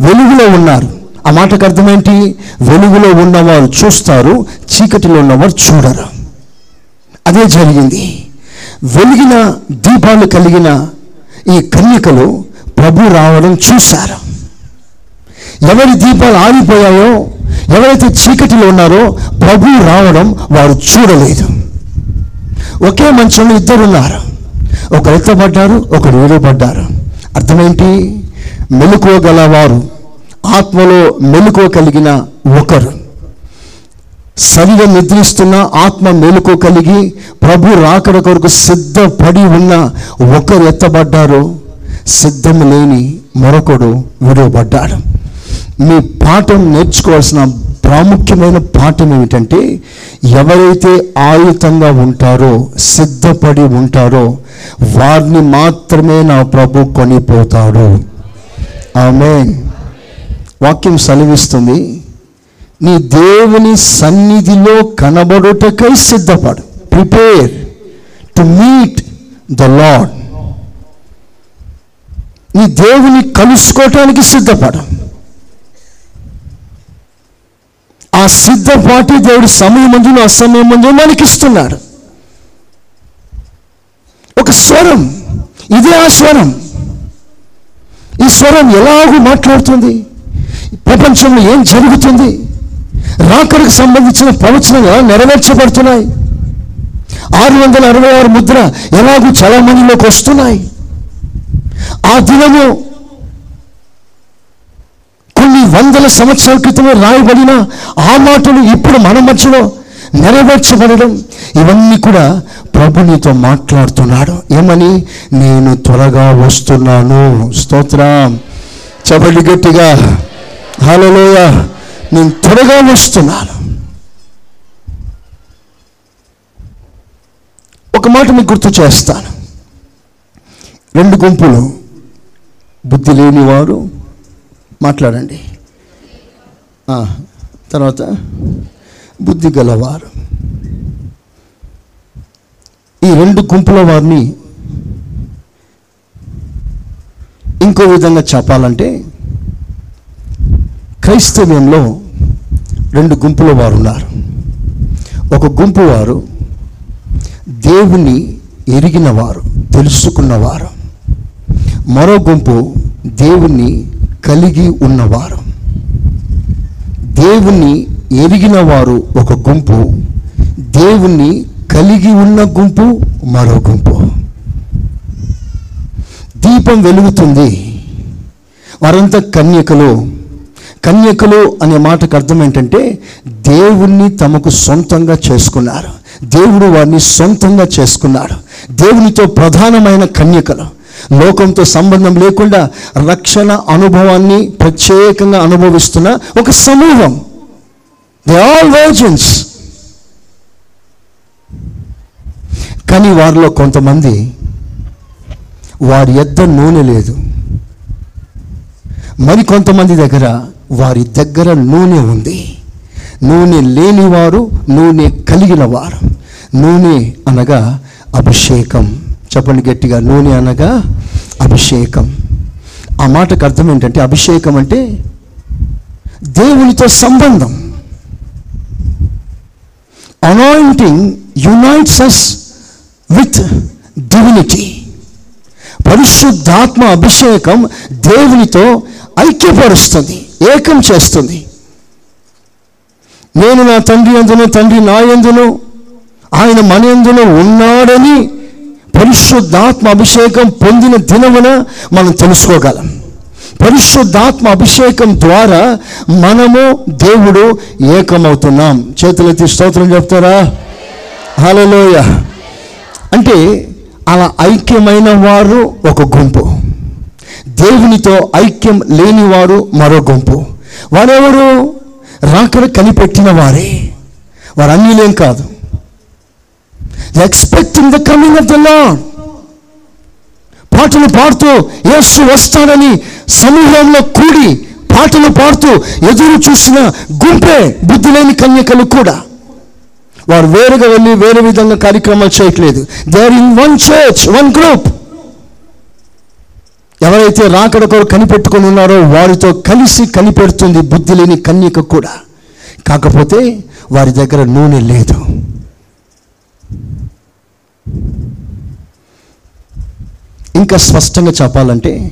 వెలుగులో ఉన్నారు. ఆ మాటకు అర్థమేంటి? వెలుగులో ఉన్నవారు చూస్తారు చీకటిలో ఉన్నవారు చూడరు. అదే జరిగింది. వెలిగిన దీపాలు కలిగిన ఈ కన్యకలు ప్రభు రావడం చూశారు. ఎవరి దీపాలు ఆగిపోయాయో ఎవరైతే చీకటిలో ఉన్నారో ప్రభు రావడం వారు చూడలేదు. ఒకే మంచంలో ఇద్దరు ఉన్నారు. ఒకరు ఎత్తపడ్డారు ఒకరు విడవబడ్డారు అర్థమేంటి? మెలకువ గలవారు ఆత్మలో మెలకువ కలిగిన ఒకరు. శరీరం నిద్రిస్తున్న ఆత్మ మేలుకో కలిగి ప్రభు రాకడ కొరకు సిద్ధపడి ఉన్న ఒకరు ఎత్తబడ్డారు సిద్ధం లేని మరొకడు విడవబడ్డాడు. మీ పాఠం నేర్చుకోవాల్సిన ప్రాముఖ్యమైన పాఠం ఏమిటంటే ఎవరైతే ఆయుతంగా ఉంటారో సిద్ధపడి ఉంటారో వారిని మాత్రమే నా ప్రభు కొనిపోతాడు. ఆమె వాక్యం సెలవిస్తుంది నీ దేవుని సన్నిధిలో కనబడుటకై సిద్ధపడు. Prepare to meet the Lord నీ దేవుని కలుసుకోవటానికి సిద్ధపడు. ఆ సిద్ధపాటి దేవుడు సమయం మందును అసమయం మందు మనకిస్తున్నాడు. ఒక స్వరం ఇదే ఆ స్వరం. ఈ స్వరం ఎలాగూ మాట్లాడుతుంది? ప్రపంచంలో ఏం జరుగుతుంది? రాకడికి సంబంధించిన ప్రవచనాలు ఎలా నెరవేర్చబడుతున్నాయి? ఆరు వందల అరవై ఆరు ముద్ర ఎలాగూ చలామణిలోకి వస్తున్నాయి. ఆ దినము కొన్ని వందల సంవత్సరాల క్రితమే రాయబడిన ఆ మాటలు ఇప్పుడు మన మధ్యలో నెరవేర్చబడడం ఇవన్నీ కూడా ప్రభు నీతో మాట్లాడుతున్నాడు. ఏమని? నేను త్వరగా వస్తున్నాను. స్తోత్రం. చెప్పండి గట్టిగా. హలోయ నేను త్వరగా వస్తున్నాను. ఒక మాట మీకు గుర్తు చేస్తాను. రెండు గుంపులు. బుద్ధి లేనివారు. మాట్లాడండి. తర్వాత బుద్ధి గలవారు. ఈ రెండు గుంపుల వారిని ఇంకో విధంగా చెప్పాలంటే క్రైస్తవ్యంలో రెండు గుంపుల వారు ఉన్నారు ఒక గుంపు వారు దేవుని ఎరిగినవారు తెలుసుకున్నవారు. మరో గుంపు దేవుణ్ణి కలిగి ఉన్నవారు. దేవుణ్ణి ఎరిగిన వారు ఒక గుంపు దేవుణ్ణి కలిగి ఉన్న గుంపు మరో గుంపు. దీపం వెలుగుతుంది. వారంతా కన్యకలు కన్యకలు అనే మాటకు అర్థం ఏంటంటే దేవుణ్ణి తమకు సొంతంగా చేసుకున్నారు. దేవుడు వారిని సొంతంగా చేసుకున్నాడు. దేవునితో ప్రధానమైన కన్యకలు. లోకంతో సంబంధం లేకుండా రక్షణ అనుభవాన్ని ప్రత్యేకంగా అనుభవిస్తున్న ఒక సమూహం. దే ఆల్ వర్జన్స్ కానీ వారిలో కొంతమంది వారి ఎద్ద నూనె లేదు. మరి కొంతమంది దగ్గర వారి దగ్గర నూనె ఉంది. నూనె లేనివారు నూనె కలిగిన వారు నూనె అనగా అభిషేకం. చెప్పండి గట్టిగా నూనె అనగా అభిషేకం. ఆ మాటకు అర్థం ఏంటంటే అభిషేకం అంటే దేవునితో సంబంధం. Anointing unites us with divinity పరిశుద్ధాత్మ అభిషేకం దేవునితో ఐక్యపరుస్తుంది. ఏకం చేస్తుంది. నేను నా తండ్రి ఎందును తండ్రి నా ఎందును ఆయన మన ఎందును ఉన్నాడని పరిశుద్ధాత్మ అభిషేకం పొందిన దినమున మనం తెలుసుకోగలం. పరిశుద్ధాత్మ అభిషేకం ద్వారా మనము దేవుడు ఏకమవుతున్నాం. చేతులెత్తి స్తోత్రం చెప్తారా? హలోయ అంటే అలా ఐక్యమైన వారు ఒక గుంపు. దేవునితో ఐక్యం లేనివారు మరో గుంపు. వారెవరు? రాకడ కనిపెట్టిన వారే. వారు అన్యులేం కాదు expecting the coming of the Lord పాటలు పాడుతూ యేసు వస్తాడని సమూహంలో కూడి పాటలు పాడుతూ ఎదురు చూసిన గుంపే బుద్ధి లేని కన్యకలు కూడా. వారు వేరుగా వెళ్ళి వేరే విధంగా కార్యక్రమాలు చేయట్లేదు. They are in one church one group ఎవరైతే రాకడ కొరకు కనిపెట్టుకొని ఉన్నారో వారితో కలిసి కనిపెడుతుంది బుద్ధి లేని కన్యక కూడా. కాకపోతే వారి దగ్గర నూనె లేదు. ఇంకా స్పష్టంగా చెప్పాలంటే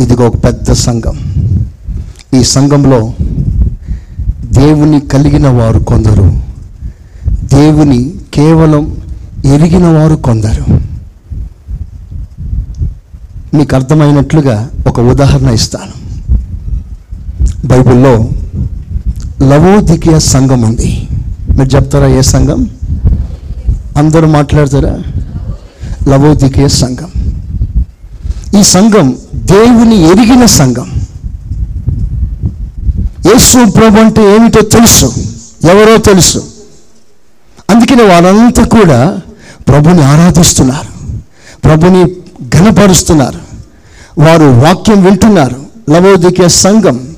ఇదిగో ఒక పెద్ద సంఘం. ఈ సంఘంలో దేవుని కలిగిన వారు కొందరు. దేవుని కేవలం ఎరిగిన వారు కొందరు. మీకు అర్థమైనట్లుగా ఒక ఉదాహరణ ఇస్తాను. బైబిల్లో లవోదికీయ సంఘం ఉంది. మీరు చెప్తారా ఏ సంఘం? అందరూ మాట్లాడతారా? లవోదికీయ సంఘం. ఈ సంఘం దేవుని ఎరిగిన సంఘం. యేసు ప్రభు అంటే ఏమిటో తెలుసు. ఎవరో తెలుసు. అందుకని వారంతా కూడా ప్రభుని ఆరాధిస్తున్నారు. ప్రభుని ఘనపరుస్తున్నారు. వారు వాక్యం వింటున్నారు. లవోదికే సంఘం.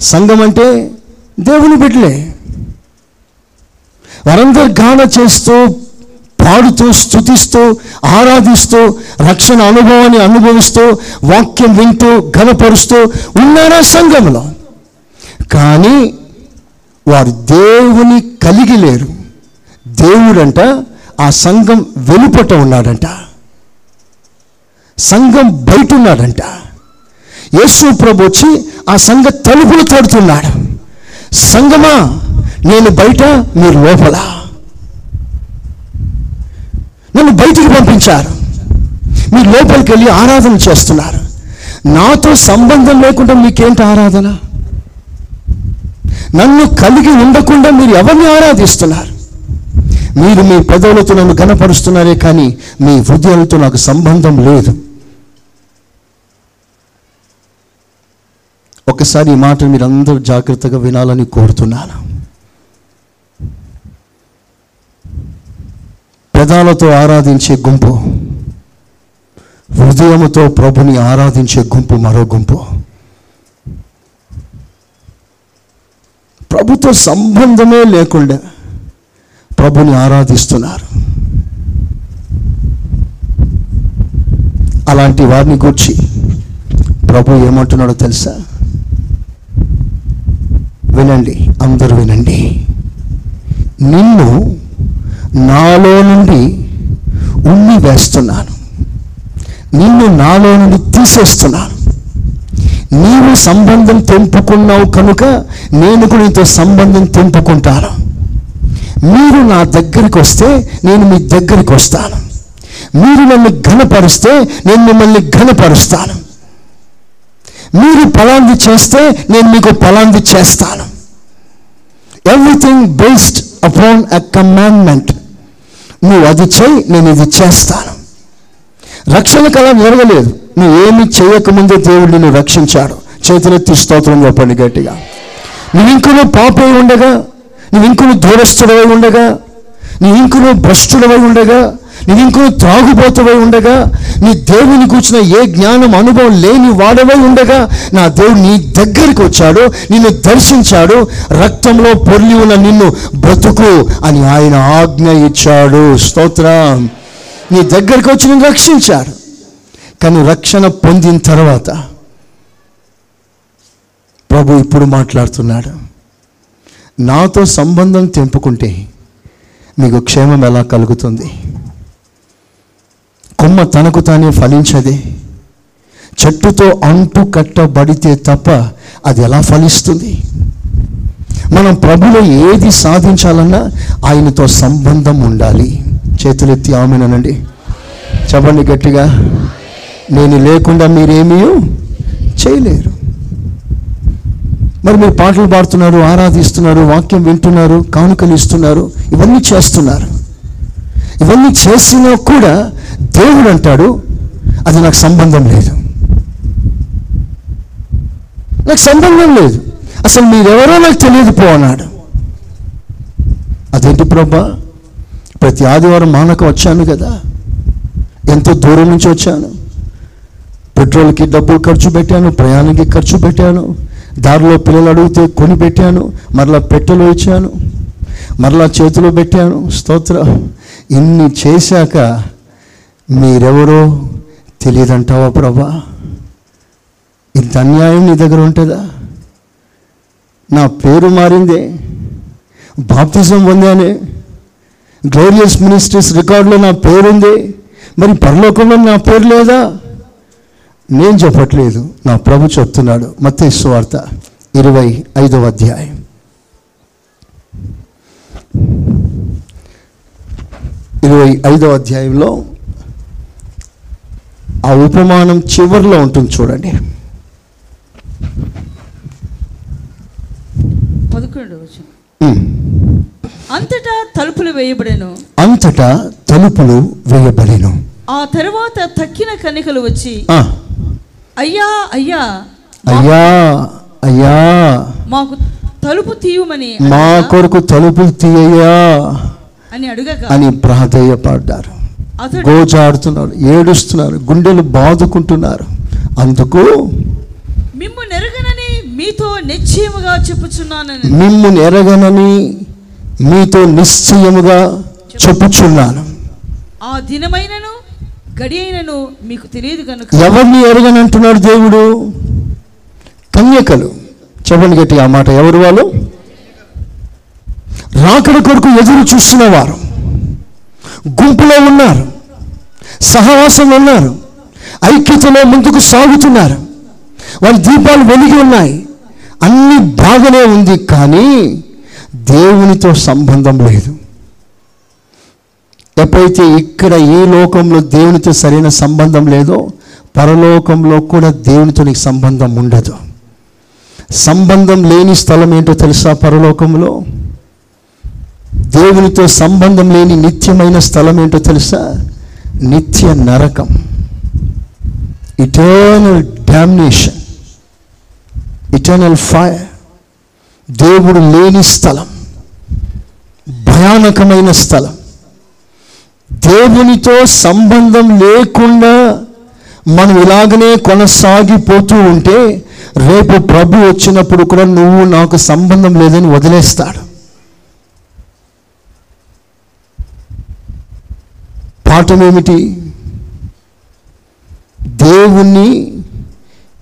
సంఘం అంటే దేవుని బిడ్డలే. వారందరూ గాన చేస్తూ పాడుతూ స్థుతిస్తూ ఆరాధిస్తూ రక్షణ అనుభవాన్ని అనుభవిస్తూ వాక్యం వింటూ ఘనపరుస్తూ ఉన్నారా సంఘంలో? కానీ వారు దేవుని కలిగి లేరు. దేవుడంట ఆ సంఘం వెలుపట ఉన్నాడంట. సంఘం బయట ఉన్నాడంట యేసు ప్రభు వచ్చి ఆ సంఘ తలుపులు తడుతున్నాడు. సంఘమా నేను బయట మీరు లోపల. నన్ను బయటికి పంపించారు. మీరు లోపలికి వెళ్ళి ఆరాధన చేస్తున్నారు. నాతో సంబంధం లేకుండా మీకేంటి ఆరాధన? నన్ను కలిగి ఉండకుండా మీరు ఎవరిని ఆరాధిస్తున్నారు? మీరు మీ పెదవులతో నన్ను గనపరుస్తున్నారే కానీ మీ హృదయాలతో నాకు సంబంధం లేదు. ఒకసారి ఈ మాట మీరు అందరూ జాగ్రత్తగా వినాలని కోరుతున్నాను. పెదాలతో ఆరాధించే గుంపు హృదయముతో ప్రభుని ఆరాధించే గుంపు మరో గుంపు. ప్రభుతో సంబంధమే లేకుండా ప్రభుని ఆరాధిస్తున్నారు. అలాంటి వారిని గూర్చి ప్రభు ఏమంటున్నాడో తెలుసా? వినండి అందరూ వినండి. నిన్ను నాలో నుండి ఉమ్మి వేస్తున్నాను. నిన్ను నాలో నుండి తీసేస్తున్నాను. నీవు సంబంధం తెంపుకున్నావు కనుక నేను కూడా నీతో సంబంధం తెంపుకుంటాను. మీరు నా దగ్గరికి వస్తే నేను మీ దగ్గరికి వస్తాను. మీరు నన్ను ఘనపరిస్తే నేను మిమ్మల్ని ఘనపరుస్తాను. మీరు పలాంది చేస్తే నేను మీకు పలాంది చేస్తాను. Everything based upon a commandment నువ్వు అది చేయి నేను ఇది చేస్తాను. రక్షణ కళ జరగలేదు. నువ్వు ఏమి చేయకముందే దేవుడు నిన్ను రక్షించాడు. చేతులెత్తి స్తోత్రం చెప్పండి గట్టిగా. నువ్వు ఇంకనూ పాపై ఉండగా నువ్వు ఇంకను దూరస్తుడవై ఉండగా నువ్వు ఇంకను భ్రష్టుడవై ఉండగా నీ ఇంకను త్రాగుబోతువై ఉండగా నీ దేవుని కూర్చున్న ఏ జ్ఞానం అనుభవం లేని వాడవై ఉండగా నా దేవుడు నీ దగ్గరికి వచ్చాడు నిన్ను దర్శించాడు రక్తంలో పొర్లి ఉన్న నిన్ను బ్రతుకు అని ఆయన ఆజ్ఞ ఇచ్చాడు. స్తోత్రం. నీ దగ్గరికి వచ్చి నిన్ను రక్షించాడు. కానీ రక్షణ పొందిన తర్వాత ప్రభు ఇప్పుడు మాట్లాడుతున్నాడు. నాతో సంబంధం తెంపుకుంటే మీకు క్షేమం ఎలా కలుగుతుంది? కొమ్మ తనకు తానే ఫలించదే. చెట్టుతో అంటు కట్టబడితే తప్ప అది ఎలా ఫలిస్తుంది? మనం ప్రభులో ఏది సాధించాలన్నా ఆయనతో సంబంధం ఉండాలి. చేతులెత్తి ఆమెనండి చెప్పండి గట్టిగా. నేను లేకుండా మీరేమీ చేయలేరు. మరి మీరు పాటలు పాడుతున్నారు ఆరాధిస్తున్నారు వాక్యం వింటున్నారు కానుకలు ఇస్తున్నారు ఇవన్నీ చేస్తున్నారు. ఇవన్నీ చేసినా కూడా దేవుడు అంటాడు అది నాకు సంబంధం లేదు. నాకు సంబంధం లేదు. అసలు మీరెవరో నాకు తెలియదు పో అన్నాడు. అదేంటి ప్రభా? ప్రతి ఆదివారం మానక వచ్చాను కదా. ఎంతో దూరం నుంచి వచ్చాను. పెట్రోల్కి డబ్బులు ఖర్చు పెట్టాను ప్రయాణానికి ఖర్చు పెట్టాను. దారిలో పిల్లలు అడిగితే కొని పెట్టాను మరలా పెట్టెలో ఇచ్చాను మరలా చేతిలో పెట్టాను. స్తోత్ర. ఇన్ని చేశాక మీరెవరో తెలియదంటావా ప్రభా? ఇంత అన్యాయం నీ దగ్గర ఉంటుందా? నా పేరు మారిందే. బాప్తిజం పొందానే. గ్లోరియస్ మినిస్ట్రీస్ రికార్డులో నా పేరుంది. మరి పరలోకంలో నా పేరు లేదా? నేను చెప్పట్లేదు. నా ప్రభు చెప్తున్నాడు. మత్తే వార్త ఇరవై ఐదవ అధ్యాయం. ఇరవై ఐదవ అధ్యాయంలో ఆ ఉపమానం చివరిలో ఉంటుంది చూడండి. అంతటా తలుపులు వేయబడెను. అంతటా తలుపులు వేయబడిను. ఆ తర్వాత తక్కిన కన్నికలు వచ్చి అయ్యా అయ్యా అయ్యా అయ్యా. మాకు తలుపు తీయమని మా కొరకు తలుపులు తీయ్యా అని అడుగగా అని ప్రాధేయపడ్డారు. గోజాడుతున్నారు ఏడుస్తున్నారు గుండెలు బాదుకుంటున్నారు. అందుకు మిమ్ము నెరగనని మీతో నిశ్చయముగా చెప్పుచున్నానని. మిమ్ము ఎరగనని మీతో నిశ్చయముగా చెప్పుచున్నాను. ఆ దినమైనను గడి అయినను మీకు తెలియదు కనుక ఎవరిని ఎరగనంటున్నాడు దేవుడు? కన్యకలు. చెప్పండి గట్టి ఆ మాట ఎవరు వాళ్ళు? రాకడ కొరకు ఎదురు చూస్తున్నవారు గుంపులో ఉన్నారు. సహవాసంలో ఉన్నారు. ఐక్యతలో ముందుకు సాగుతున్నారు. వారి దీపాలు వెలిగి ఉన్నాయి. అన్ని బాగానే ఉంది కానీ దేవునితో సంబంధం లేదు. ఎప్పుడైతే ఇక్కడ ఈ లోకంలో దేవునితో సరైన సంబంధం లేదో పరలోకంలో కూడా దేవునితో నీకు సంబంధం ఉండదు. సంబంధం లేని స్థలం ఏంటో తెలుసా పరలోకంలో? దేవునితో సంబంధం లేని నిత్యమైన స్థలం ఏంటో తెలుసా? నిత్య నరకం. ఇటర్నల్ డామినేషన్ ఇటర్నల్ ఫైర్ దేవుడు లేని స్థలం. భయానకమైన స్థలం. దేవునితో సంబంధం లేకుండా మనం ఇలాగనే కొనసాగిపోతూ ఉంటే రేపు ప్రభు వచ్చినప్పుడు కూడా నువ్వు నాకు సంబంధం లేదని వదిలేస్తాడు. పాఠం ఏమిటి దేవుణ్ణి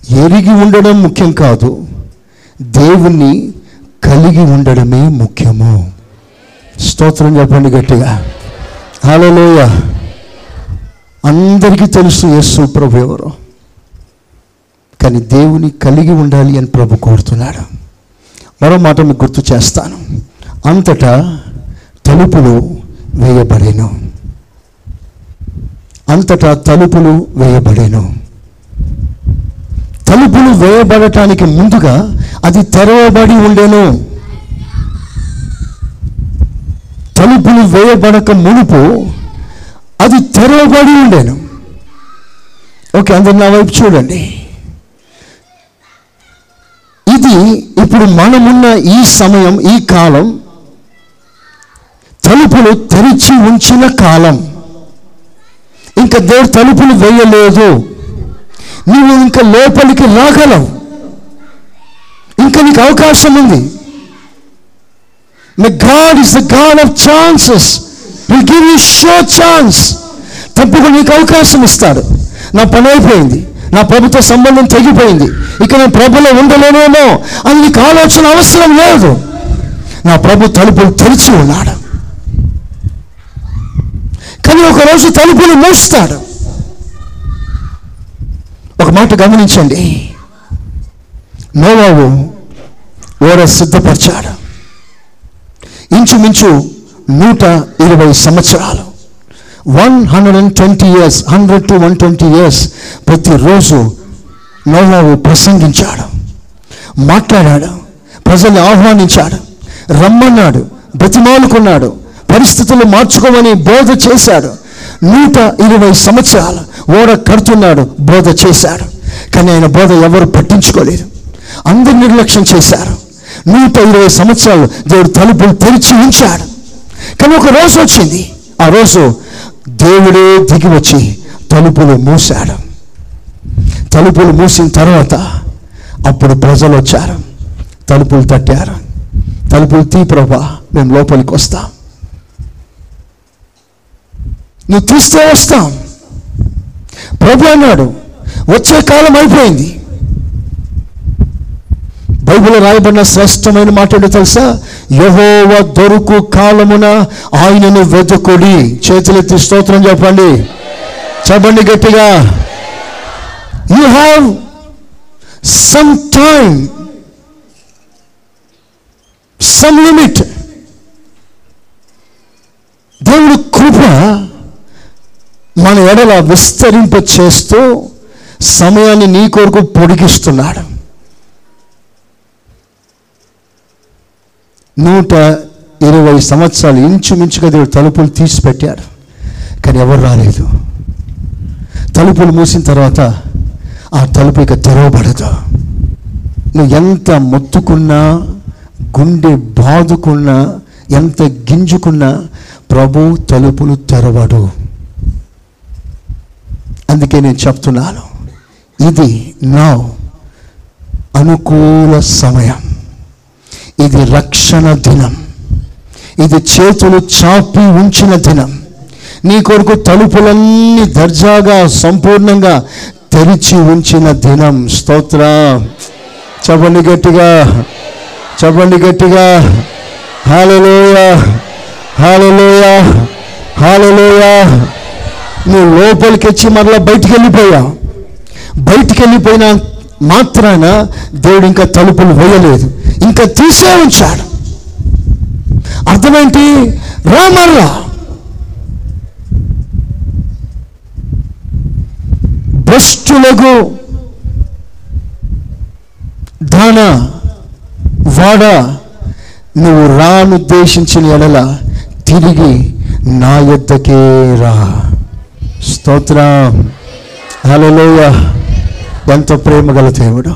ఎరిగి ఉండడం ముఖ్యం కాదు దేవుణ్ణి కలిగి ఉండడమే ముఖ్యము. స్తోత్రం చెప్పండి గట్టిగా. హలోయ అందరికీ తెలుసు యేసు ప్రభు ఎవరు. కానీ దేవుని కలిగి ఉండాలి అని ప్రభు కోరుతున్నాడు. మరో మాట మీకు గుర్తు చేస్తాను. అంతటా తలుపులు వేయబడేను. అంతటా తలుపులు వేయబడేను. తలుపులు వేయబడటానికి ముందుగా అది తెరవబడి ఉండేను. తలుపులు వేయబడక మునుపు అది తెరవబడి ఉండేను. ఓకే అందరు నా వైపు చూడండి. ఇది ఇప్పుడు మనమున్న ఈ సమయం ఈ కాలం తలుపులు తెరిచి ఉంచిన కాలం. ఇంకా దేవుడు తలుపులు వేయలేదు. నువ్వు ఇంకా లోపలికి రాగలవు. ఇంకా నీకు అవకాశం ఉంది. God is the God of chances will give you show chance తప్పకుండా నీకు అవకాశం ఇస్తాడు. నా పని అయిపోయింది. నా ప్రభుత్వ సంబంధం తెగిపోయింది ఇక నేను ప్రభులో ఉండలేనేమో అని నీకు ఆలోచన అవసరం లేదు. నా ప్రభు తలుపులు తెరిచి ఉన్నాడు. కానీ ఒకరోజు తలుపులు మూస్తాడు. ఒక మాట గమనించండి. నోవావు ఓడ సిద్ధపరిచాడు. ఇంచుమించు నూట ఇరవై సంవత్సరాలు. One hundred and twenty years hundred to one twenty years ప్రతిరోజు నోవావు ప్రసంగించాడు. మాట్లాడాడు. ప్రజల్ని ఆహ్వానించాడు. రమ్మన్నాడు. బ్రతిమాలుకున్నాడు. పరిస్థితులు మార్చుకోమని బోధ చేశాడు. నూట ఇరవై సంవత్సరాలు ఓడ కడుతున్నాడు బోధ చేశాడు. కానీ ఆయన బోధ ఎవరు పట్టించుకోలేదు. అందరు నిర్లక్ష్యం చేశారు. నూట ఇరవై సంవత్సరాలు దేవుడు తలుపులు తెరిచి ఉంచాడు. కానీ ఒక రోజు వచ్చింది. ఆ రోజు దేవుడే దిగి వచ్చి తలుపులు మూశాడు. తలుపులు మూసిన తర్వాత అప్పుడు ప్రజలు వచ్చారు. తలుపులు తట్టారు. తలుపులు తీ ప్రభా మేము లోపలికి వస్తాం. నువ్వు తీస్తే వస్తాం. ప్రభు అన్నాడు వచ్చే కాలం అయిపోయింది. బైబిల్ రాయబడిన శ్రేష్టమైన మాట ఏంటో తెలుసా? యహోవ దొరుకు కాలమున ఆయనను వెతుకుడి చేతులెత్తి స్తోత్రం చెప్పండి. చెప్పండి గట్టిగా. You have some time some limit దేవుడు కృప మన ఎడల విస్తరింప చేస్తూ సమయాన్ని నీ కొరకు పొడిగిస్తున్నాడు. నూట ఇరవై సంవత్సరాలు ఇంచుమించుగా దేవుడు తలుపులు తీసి పెట్టాడు కానీ ఎవరు రాలేదు. తలుపులు మూసిన తర్వాత ఆ తలుపు ఇక తెరవబడదు. నువ్వు ఎంత మొత్తుకున్నా గుండె బాదుకున్నా ఎంత గింజుకున్నా ప్రభు తలుపులు తెరవడు. అందుకే నేను చెప్తున్నాను ఇది నా అనుకూల సమయం. ఇది రక్షణ దినం. ఇది చేతులు చాపి ఉంచిన దినం. నీ కొరకు తలుపులన్నీ దర్జాగా సంపూర్ణంగా తెరిచి ఉంచిన దినం. స్తోత్ర. చెప్పండి గట్టిగా. చెప్పండి గట్టిగా. హాలలోయ హాలలోయ హాలలోయ నువ్వు లోపలికి వచ్చి మరలా బయటికి వెళ్ళిపోయా బయటికి వెళ్ళిపోయిన మాత్రాన దేవుడు ఇంకా తలుపులు వేయలేదు. ఇంకా తీసే ఉంచాడు. అర్థమేంటి రా మరలా. భ్రష్టులకు దాన వాడ నువ్వు రానుద్దేశించిన ఎడల తిరిగి నా యొద్దకే రా. స్తోత్ర. హలోయ ఎంత ప్రేమ గల దేవుడు.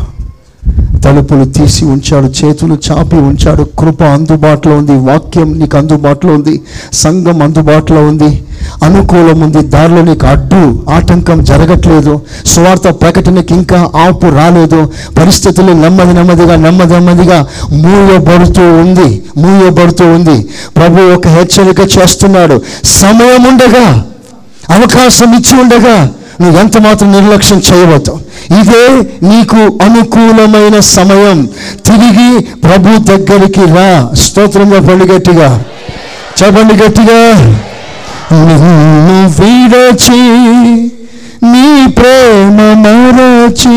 తలుపులు తీసి ఉంచాడు చేతులు చాపి ఉంచాడు కృప అందుబాటులో ఉంది వాక్యం నీకు అందుబాటులో ఉంది సంఘం అందుబాటులో ఉంది అనుకూలం ఉంది దారిలో నీకు అడ్డు ఆటంకం జరగట్లేదు స్వార్థ ప్రకటనకి ఇంకా ఆపు రాలేదు పరిస్థితులు నెమ్మది నెమ్మదిగా నెమ్మది నెమ్మదిగా మూయబడుతూ ఉంది మూయబడుతూ ఉంది. ప్రభు ఒక హెచ్చరిక చేస్తున్నాడు సమయం ఉండగా అవకాశం ఇచ్చి ఉండగా నువ్వు ఎంత మాత్రం నిర్లక్ష్యం చేయవద్దు ఇదే నీకు అనుకూలమైన సమయం. తిరిగి ప్రభు దగ్గరికి రా. స్తోత్రంగా పండు గట్టిగా. చెప్పండి గట్టిగా. నిన్ను వీడచి నీ ప్రేమ మరచి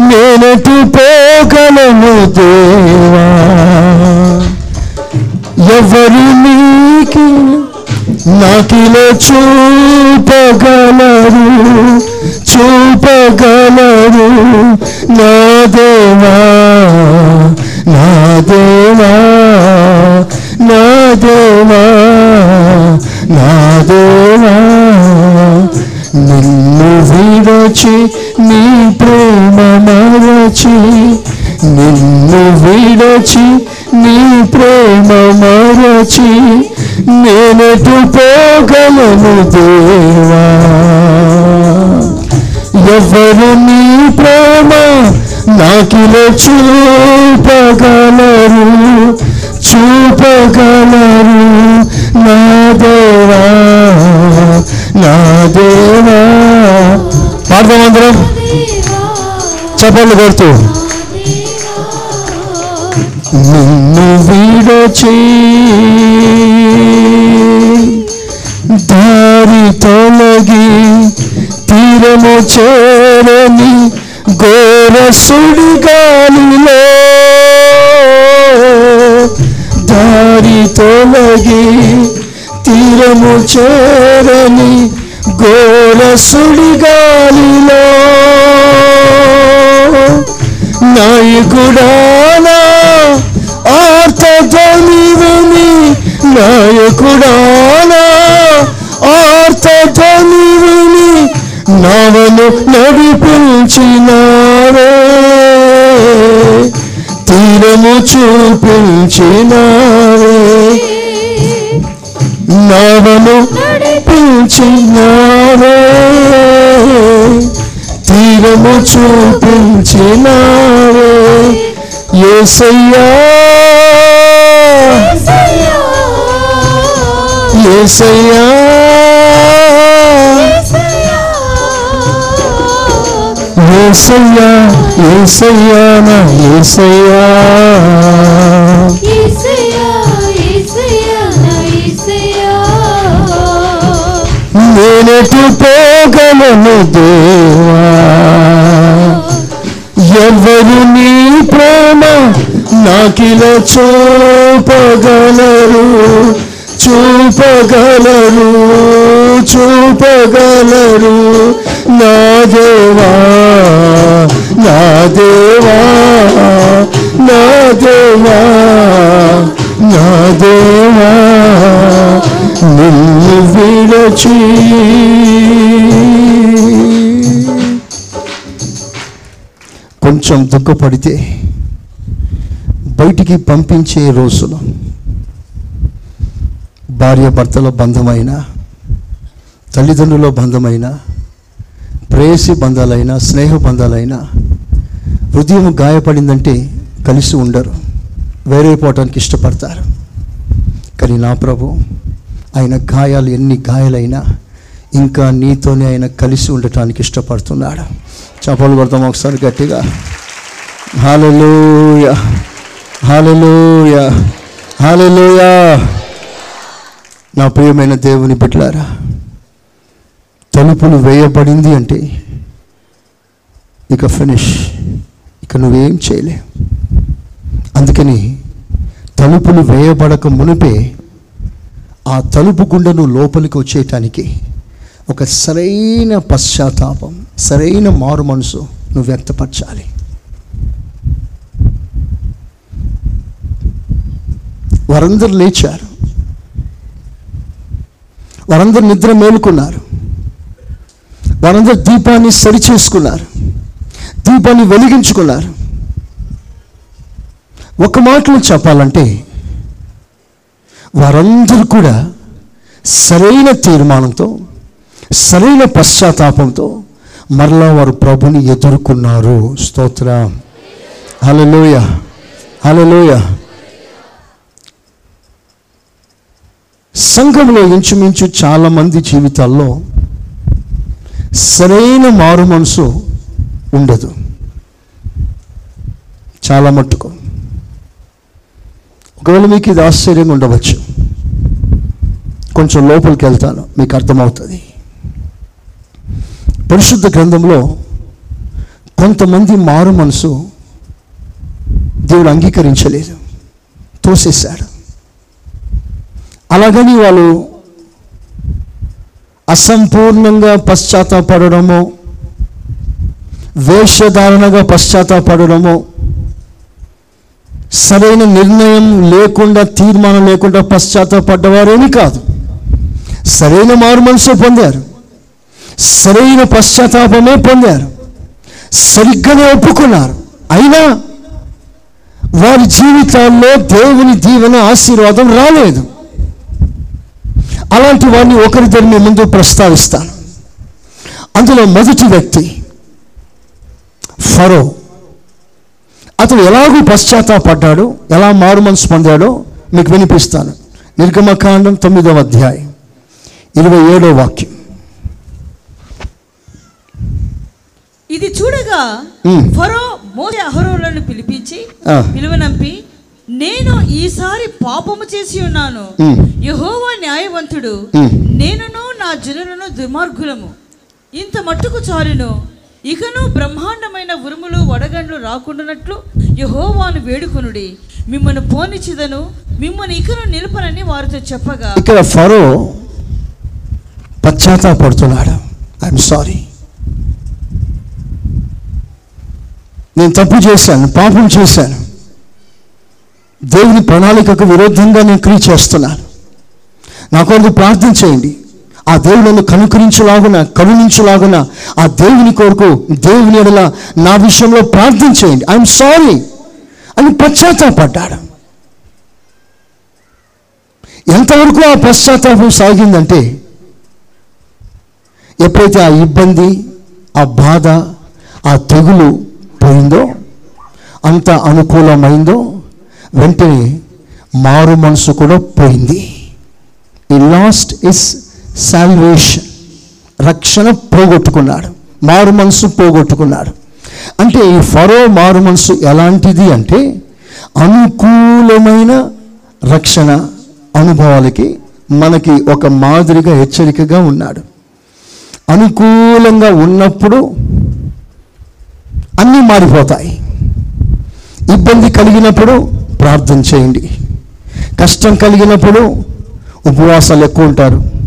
నేనెటు పోగలను దేవా. ఎవరు నీకి నాకిలో చూపగలరు చూపగలరు నా దేవా నా దేవా నా దేవా నా దేవా. నిన్ను విడచి నీ ప్రేమ మరచి నిన్ను విడచి నీ ప్రేమ మరచి నేనెటు పోగలను దేవా? ఎవరు నీ ప్రేమ నాకిలో చూపగలరు? చూపగలరు నా దేవా? నా దేవా? పాడదాం అందరం. చప్పట్లు కొడుతూ నిన్ను విడచి దారి తొలగి తీరము చేరని ఘోర సుడిగాలిలో దారి తొలగి తీరము చేరని ఘోర సుడిగాలిలో నాయకుడానా? ఆర్తధ్వని విని నాయకుడానా? ఆర్తధ్వని విని నవను నడిపించినారే. తీరము చూపించినారే. నవను నడిపించినారే. తీరము చూపించినావే. ఏసయ్యా ఏసయ్యా ఏసయ్యా ఏసయ్యా నా ఏసయ్యా నేనెటు పోగలను దేవా. ఎవరు నీ ప్రేమ నాకిల చూపగలరు? చూపగలరు? చూపగలరు? నా దేవా నా దేవా నా దేవా నా దేవా. నిన్న విడచి. కొంచెం దుఃఖపడితే బయటికి పంపించే రోజులు. భార్య భర్తల బంధమైన తల్లిదండ్రుల బంధమైన ప్రేయసి బంధాలైనా స్నేహ బంధాలైనా హృదయం గాయపడిందంటే కలిసి ఉండరు. వేరే పోవటానికి ఇష్టపడతారు. కానీ నా ప్రభు ఆయన గాయాలు ఎన్ని గాయాలైనా ఇంకా నీతోనే ఆయన కలిసి ఉండటానికి ఇష్టపడుతున్నాడు. చపలు కొడతాం ఒకసారి గట్టిగా. హాలూయ హాలూయ హాలూయ నా ప్రియమైన దేవుని బిడ్డలారా తలుపులు వేయబడింది అంటే ఇక ఫినిష్. ఇక నువ్వేం చేయలే అందుకని తలుపులు వేయబడక మునిపే ఆ తలుపు గుండెను లోపలికి వచ్చేయటానికి ఒక సరైన పశ్చాత్తాపం సరైన మారు మనసు నువ్వు వ్యక్తపరచాలి. వారందరు లేచారు. వారందరు నిద్ర మేలుకున్నారు. వారందరూ దీపాన్ని సరిచేసుకున్నారు దీపాన్ని వెలిగించుకున్నారు. ఒక మాటలో చెప్పాలంటే వారందరూ కూడా సరైన తీర్మానంతో సరైన పశ్చాత్తాపంతో మరలా వారు ప్రభుని ఎదుర్కొన్నారు. స్తోత్ర. హలలోయ హలలోయ సంఘంలో ఇంచుమించు చాలా మంది జీవితాల్లో సరైన మారు మనసు ఉండదు. చాలా మట్టుకు. ఒకవేళ మీకు ఇది ఆశ్చర్యంగా ఉండవచ్చు. కొంచెం లోపలికి వెళ్తాను మీకు అర్థమవుతుంది. పరిశుద్ధ గ్రంథంలో కొంతమంది మారు మనసు దేవుడు అంగీకరించలేదు తోసేశాడు. అలాగని వాళ్ళు అసంపూర్ణంగా పశ్చాత్తాపడము వేషధారణగా పశ్చాత్తాపడము సరైన నిర్ణయం లేకుండా తీర్మానం లేకుండా పశ్చాత్తాపడ్డవారేమీ కాదు. సరైన మారు మనసు పొందారు. సరైన పశ్చాత్తాపమే పొందారు. సరిగ్గానే ఒప్పుకున్నారు. అయినా వారి జీవితాల్లో దేవుని దీవెన ఆశీర్వాదం రాలేదు. అలాంటి వారిని ఒకరిద్దరు మీ ముందు ప్రస్తావిస్తాను. అందులో మొదటి వ్యక్తి ఫరో. అతడు ఎలాగూ పశ్చాత్తాపడ్డాడు ఎలా మారు మనసు పొందాడో మీకు వినిపిస్తాను నిర్గమకాండం తొమ్మిదవ అధ్యాయం ఇరవై ఏడో వాక్యం ఇది చూడగా. ఫరో మోసే అహరోలను పిలిపించి. పిలువనంపి నేను ఈసారి పాపము చేసి ఉన్నాను. యహోవా న్యాయవంతుడు. నేనును నా జనులను దుర్మార్గులము ఇంత మట్టుకు చాలును ఇకను బ్రహ్మాండమైన ఉరుములు వడగండ్లు రాకుండానట్లు యహోవాను వేడుకొనుడి. మిమ్మల్ని పోనిచ్చిదను మిమ్మల్ని ఇకను నిలుపనని వారితో చెప్పగా ఇక్కడ ఫరో పశ్చాత్తాపడుతున్నాడు. ఐఎమ్ సారీ నేను తప్పు చేశాను పాపం చేశాను. దేవుని ప్రణాళికకు విరుద్ధంగా నేను క్రియ చేస్తున్నాను. నా కొరకు ప్రార్థన చేయండి. ఆ దేవుడు కనుకరించులాగున కరుణించులాగున ఆ దేవుని కొరకు దేవుని ఎడల నా విషయంలో ప్రార్థించేయండి ఐఎమ్ సారీ అని పశ్చాత్తాపడ్డాడు. ఎంతవరకు ఆ పశ్చాత్తాపం సాగిందంటే ఎప్పుడైతే ఆ ఇబ్బంది ఆ బాధ ఆ తెగులు పోయిందో అంత అనుకూలమైందో వెంటనే మారు మనసు కూడా పోయింది. ఈ లాస్ట్ ఇస్ శాల్వేషన్ రక్షణ పోగొట్టుకున్నాడు మారు మనసు పోగొట్టుకున్నాడు. అంటే ఈ ఫరో మారు మనసు ఎలాంటిది అంటే అనుకూలమైన రక్షణ అనుభవాలకి మనకి ఒక మాదిరిగా హెచ్చరికగా ఉన్నాడు. అనుకూలంగా ఉన్నప్పుడు అన్నీ మారిపోతాయి. ఇబ్బంది కలిగినప్పుడు ప్రార్థన చేయండి. కష్టం కలిగినప్పుడు ఉపవాసాలు ఎక్కువ ఉంటారు.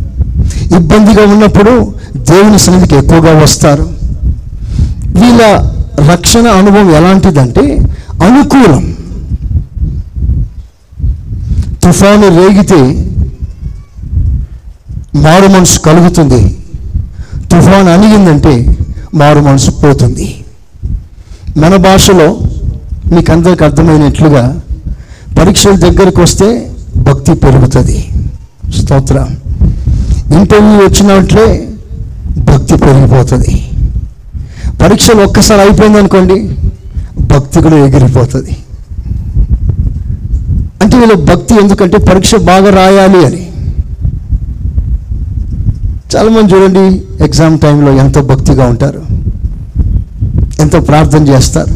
ఇబ్బందిగా ఉన్నప్పుడు దేవుని సన్నిధికి ఎక్కువగా వస్తారు. వీళ్ళ రక్షణ అనుభవం ఎలాంటిదంటే అనుకూలం. తుఫాను రేగితే మారు మనసు కలుగుతుంది. తుఫాను అణిగిందంటే మారు మనసు పోతుంది. మన భాషలో మీకు అందరికి అర్థమైనట్లుగా పరీక్షల దగ్గరికి వస్తే భక్తి పెరుగుతుంది. స్తోత్రం. ఇంటర్వ్యూ వచ్చినట్లే భక్తి పెరిగిపోతుంది. పరీక్షలు ఒక్కసారి అయిపోయింది అనుకోండి భక్తి కూడా ఎగిరిపోతుంది. అంటే వీళ్ళ భక్తి ఎందుకంటే పరీక్ష బాగా రాయాలి అని. చాలామంది చూడండి ఎగ్జామ్ టైంలో ఎంతో భక్తిగా ఉంటారు. ఎంతో ప్రార్థన చేస్తారు.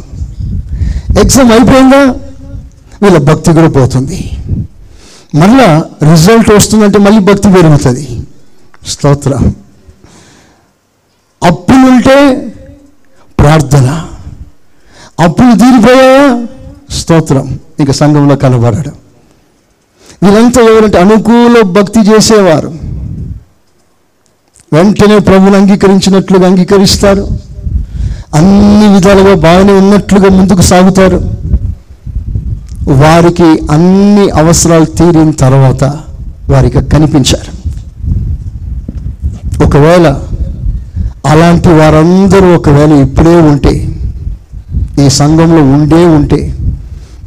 ఎగ్జామ్ అయిపోయిందా? వీళ్ళ భక్తి కూడా పోతుంది. మళ్ళా రిజల్ట్ వస్తుందంటే మళ్ళీ భక్తి పెరుగుతుంది. స్తోత్ర. అప్పులుంటే ప్రార్థన. అప్పులు తీరిపోయా స్తోత్రం. ఇక సంఘంలో కనబడడం వీళ్ళంతా ఎవరంటే అనుకూల భక్తి చేసేవారు. వెంటనే ప్రభుని అంగీకరించినట్లుగా అంగీకరిస్తారు. అన్ని విధాలుగా బాగానే ఉన్నట్లుగా ముందుకు సాగుతారు. వారికి అన్ని అవసరాలు తీరిన తర్వాత వారికి కనిపించారు. ఒకవేళ అలాంటి వారందరూ ఒకవేళ ఇప్పుడే ఉంటే ఈ సంఘంలో ఉండే ఉంటే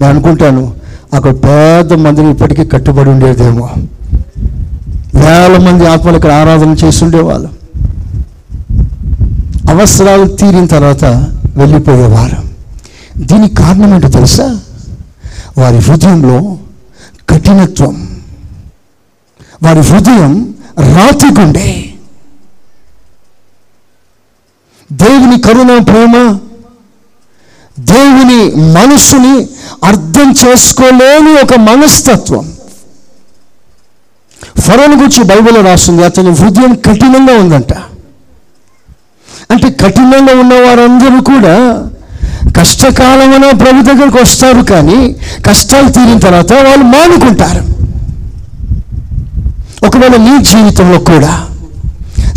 నేను అనుకుంటాను అక్కడ పెద్ద మందిని ఇప్పటికీ కట్టుబడి ఉండేదేమో. వేల మంది ఆత్మలు ఇక్కడ ఆరాధన చేస్తుండేవాళ్ళు. అవసరాలు తీరిన తర్వాత వెళ్ళిపోయేవారు. దీనికి కారణం ఏంటో తెలుసా? వారి హృదయంలో కఠినత్వం. వారి హృదయం రాతి గుండె దేవుని కరుణ ప్రేమ దేవుని మనసుని అర్థం చేసుకోలేని ఒక మనస్తత్వం. ఫరోని గురించి బైబిల్లో రాస్తుంది అతని హృదయం కఠినంగా ఉందంట. అంటే కఠినంగా ఉన్న వారందరూ కూడా కష్టకాలమైన ప్రభు దగ్గరకు వస్తారు కానీ కష్టాలు తీరిన తర్వాత వాళ్ళు మానుకుంటారు. ఒకవేళ నీ జీవితంలో కూడా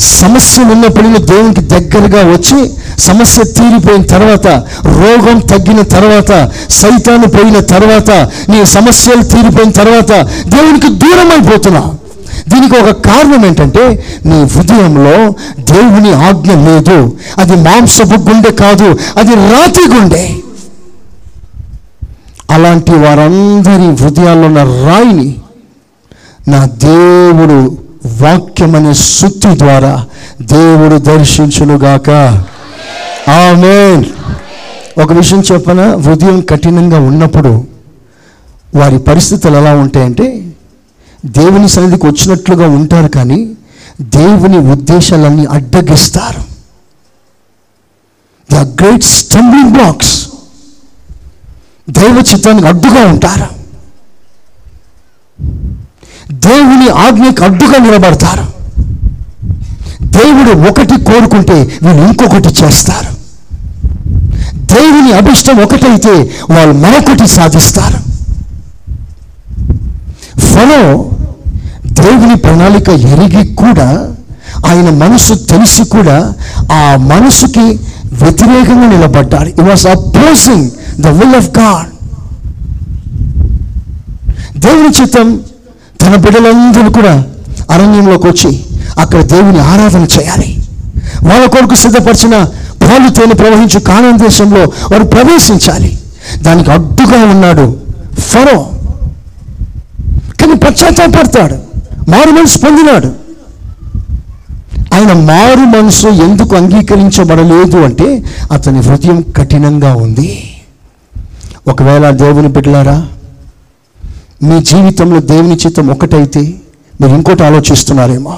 సమస్యలు ఉన్నప్పుడు దేవునికి దగ్గరగా వచ్చి సమస్య తీరిపోయిన తర్వాత రోగం తగ్గిన తర్వాత సైతాన్ని పోయిన తర్వాత నీ సమస్యలు తీరిపోయిన తర్వాత దేవునికి దూరం అయిపోతున్నా దీనికి ఒక కారణం ఏంటంటే నీ హృదయంలో దేవుని ఆజ్ఞ లేదు. అది మాంసపు గుండె కాదు అది రాతి గుండె. అలాంటి వారందరి హృదయాల్లో ఉన్న రాయిని నా దేవుడు వాక్యమనే సుత్తి ద్వారా దేవుడు దర్శించునుగాక. ఆమె ఒక విషయం చెప్పన? హృదయం కఠినంగా ఉన్నప్పుడు వారి పరిస్థితులు ఎలా ఉంటాయంటే దేవుని సన్నిధికి వచ్చినట్లుగా ఉంటారు కానీ దేవుని ఉద్దేశాలన్నీ అడ్డగిస్తారు. ద గ్రేట్ స్టంబ్లింగ్ బ్లాక్స్ దైవ చిత్తానికి అడ్డుగా ఉంటారు. దేవుని ఆజ్ఞకు అడ్డుగా నిలబడతారు. దేవుడు ఒకటి కోరుకుంటే వీళ్ళు ఇంకొకటి చేస్తారు. దేవుని అభిష్టం ఒకటైతే వాళ్ళు మరొకటి సాధిస్తారు. ఫలో దేవుని ప్రణాళిక ఎరిగి కూడా ఆయన మనసు తెలిసి కూడా ఆ మనసుకి వ్యతిరేకంగా నిలబడ్డాడు. It was opposing the will of God దేవుని చిత్తం తన బిడ్డలందరూ కూడా అరణ్యంలోకి వచ్చి అక్కడ దేవుని ఆరాధన చేయాలి. వాళ్ళ కొరకు సిద్ధపరిచిన పాలు ప్రవహించి ప్రవహించు దేశంలో వారు ప్రవేశించాలి. దానికి అడ్డుగా ఉన్నాడు ఫరో. కానీ పశ్చాత్తాపడతాడు. మారు మనసు పొందినాడు. ఆయన మారు మనసు ఎందుకు అంగీకరించబడలేదు అంటే అతని హృదయం కఠినంగా ఉంది. ఒకవేళ దేవుని బిడ్డలారా మీ జీవితంలో దేవుని చిత్తం ఒకటైతే మీరు ఇంకోటి ఆలోచిస్తున్నారేమో.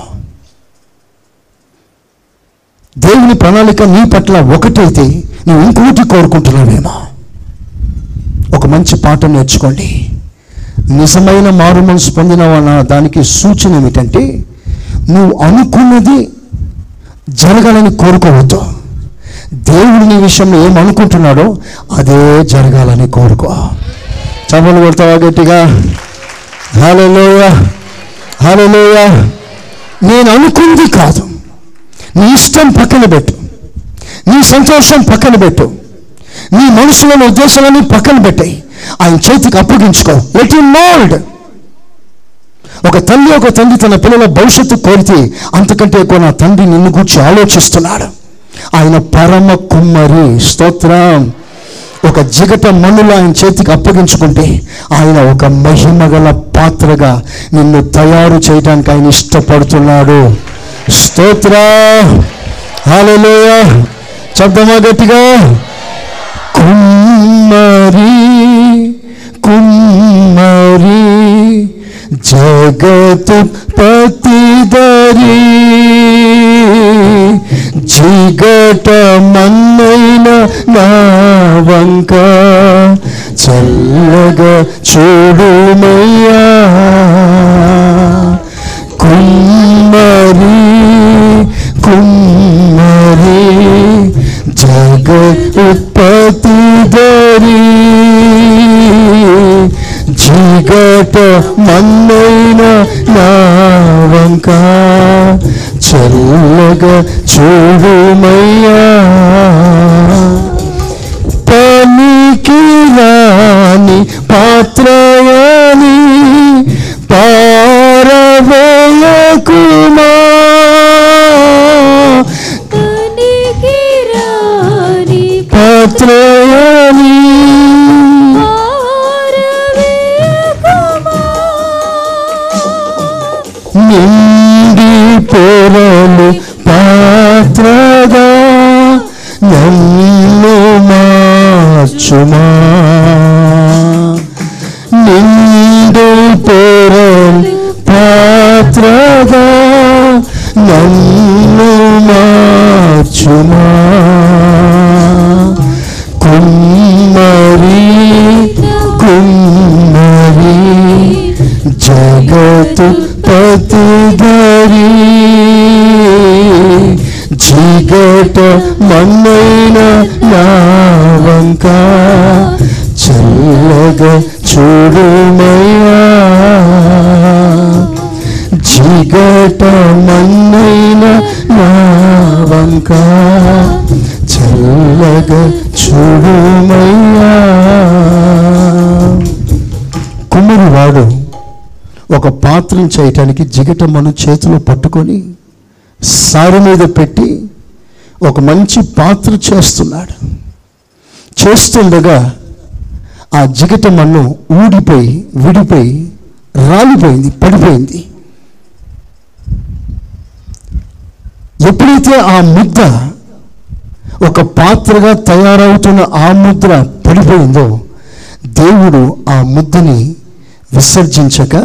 దేవుని ప్రణాళిక నీ పట్ల ఒకటైతే నువ్వు ఇంకోటి కోరుకుంటున్నావేమో. ఒక మంచి పాఠం నేర్చుకోండి. నిజమైన మారు మనసు పొందిన దానికి సూచన ఏమిటంటే నువ్వు అనుకున్నది జరగాలని కోరుకోవద్దు. దేవుడు నీ విషయంలో ఏమనుకుంటున్నాడో అదే జరగాలని కోరుకో. చపలు కొడతావా గట్టిగా? హలోయ హలోయ నేను అనుకుంది కాదు. నీ ఇష్టం పక్కన పెట్టు. నీ సంతోషం పక్కన పెట్టు. నీ మనసులోని ఉద్దేశాలని పక్కన పెట్టాయి ఆయన చేతికి అప్పగించుకో. ఎట్ మోల్డ్ ఒక తల్లి ఒక తండ్రి తన పిల్లల భవిష్యత్తు కోరితే అంతకంటే ఎక్కువ నా తండ్రి నిన్ను గురించి ఆలోచిస్తున్నాడు. ఆయన పరమ కుమ్మరి. స్తోత్రం. ఒక జిగట మనులు ఆయన చేతికి అప్పగించుకుంటే ఆయన ఒక మహిమగల పాత్రగా నిన్ను తయారు చేయడానికి ఆయన ఇష్టపడుతున్నాడు. స్తోత్ర! హాలలోయ శబ్దమా గట్టిగా? కుమ్మరి కుమ్మరి జగతు పతిదరి జిగట మన్నైన నావంక చల్లగా చూడుమయ్యా కుమ్మరి కుమ్మరి జగ ఉత్పత్తి మన్నైన నా వంక చల్లగా చూడుమయ్యా ఒక చేయటానికి జిగటమ్మను చేతిలో పట్టుకొని సారు మీద పెట్టి ఒక మంచి పాత్ర చేస్తున్నాడు. చేస్తుండగా ఆ జిగటమ్మను ఊడిపోయి విడిపోయి రాలిపోయింది పడిపోయింది. ఎప్పుడైతే ఆ ముద్ద ఒక పాత్రగా తయారవుతున్న ఆ ముద్ర పడిపోయిందో దేవుడు ఆ ముద్దని విసర్జించక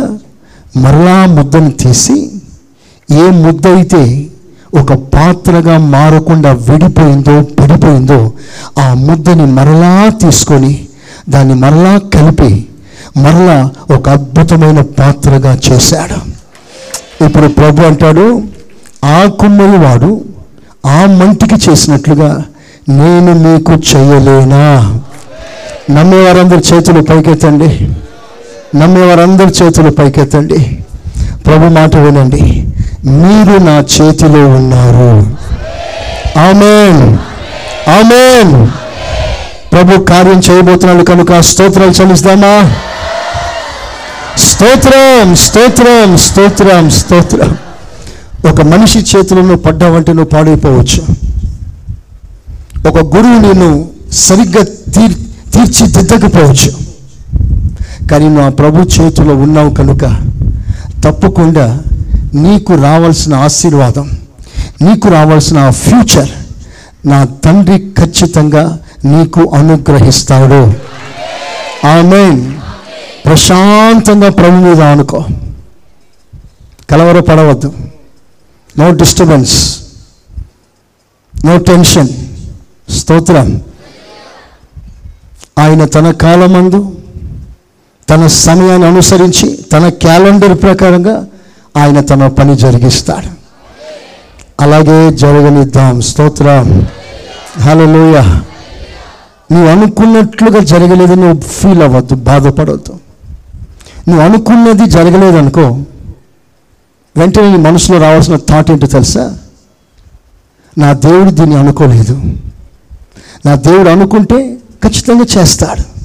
మరలా ముద్దను తీసి ఏ ముద్ద అయితే ఒక పాత్రగా మారకుండా విడిపోయిందో పడిపోయిందో ఆ ముద్దని మరలా తీసుకొని దాన్ని మరలా కలిపి మరలా ఒక అద్భుతమైన పాత్రగా చేశాడు. ఇప్పుడు ప్రభు అంటాడు ఆ కుమ్మరి వాడు ఆ మంటికి చేసినట్లుగా నేను మీకు చేయలేనా? నమ్మేవారందరి చేతులు పైకెత్తండి. నమ్మేవారందరి చేతులు పైకెత్తండి. ప్రభు మాట వినండి. మీరు నా చేతిలో ఉన్నారు. ఆమెన్. ఆమెన్. ప్రభు కార్యం చేయబోతున్నాడు కనుక స్తోత్రాలు చెల్లిస్తామా? స్తోత్రం స్తోత్రం స్తోత్రం స్తోత్రం. ఒక మనిషి చేతిలో నువ్వు పడ్డావంటే నువ్వు పాడైపోవచ్చు. ఒక గురువు నిన్ను సరిగ్గా తీర్ తీర్చిదిద్దకపోవచ్చు. కానీ నువ్వు ఆ ప్రభు చేతిలో ఉన్నావు కనుక తప్పకుండా నీకు రావాల్సిన ఆశీర్వాదం నీకు రావాల్సిన ఫ్యూచర్ నా తండ్రి ఖచ్చితంగా నీకు అనుగ్రహిస్తాడు. ఆమె ప్రశాంతంగా ప్రభు మీద అనుకో కలవరపడవద్దు. నో డిస్టర్బెన్స్ నో టెన్షన్ స్తోత్రం. ఆయన తన కాలమందు తన సమయాన్ని అనుసరించి తన క్యాలెండర్ ప్రకారంగా ఆయన తన పని జరిగిస్తాడు. అలాగే జరగనిద్దాం స్తోత్రం. హలోయ నువ్వు అనుకున్నట్లుగా జరగలేదు నువ్వు ఫీల్ అవ్వద్దు బాధపడవద్దు నువ్వు అనుకున్నది జరగలేదనుకో వెంటనే నీ మనసులో రావాల్సిన థాట్ ఏంటో తెలుసా? నా దేవుడు దీన్ని అనుకోలేదు. నా దేవుడు అనుకుంటే ఖచ్చితంగా చేస్తాడు.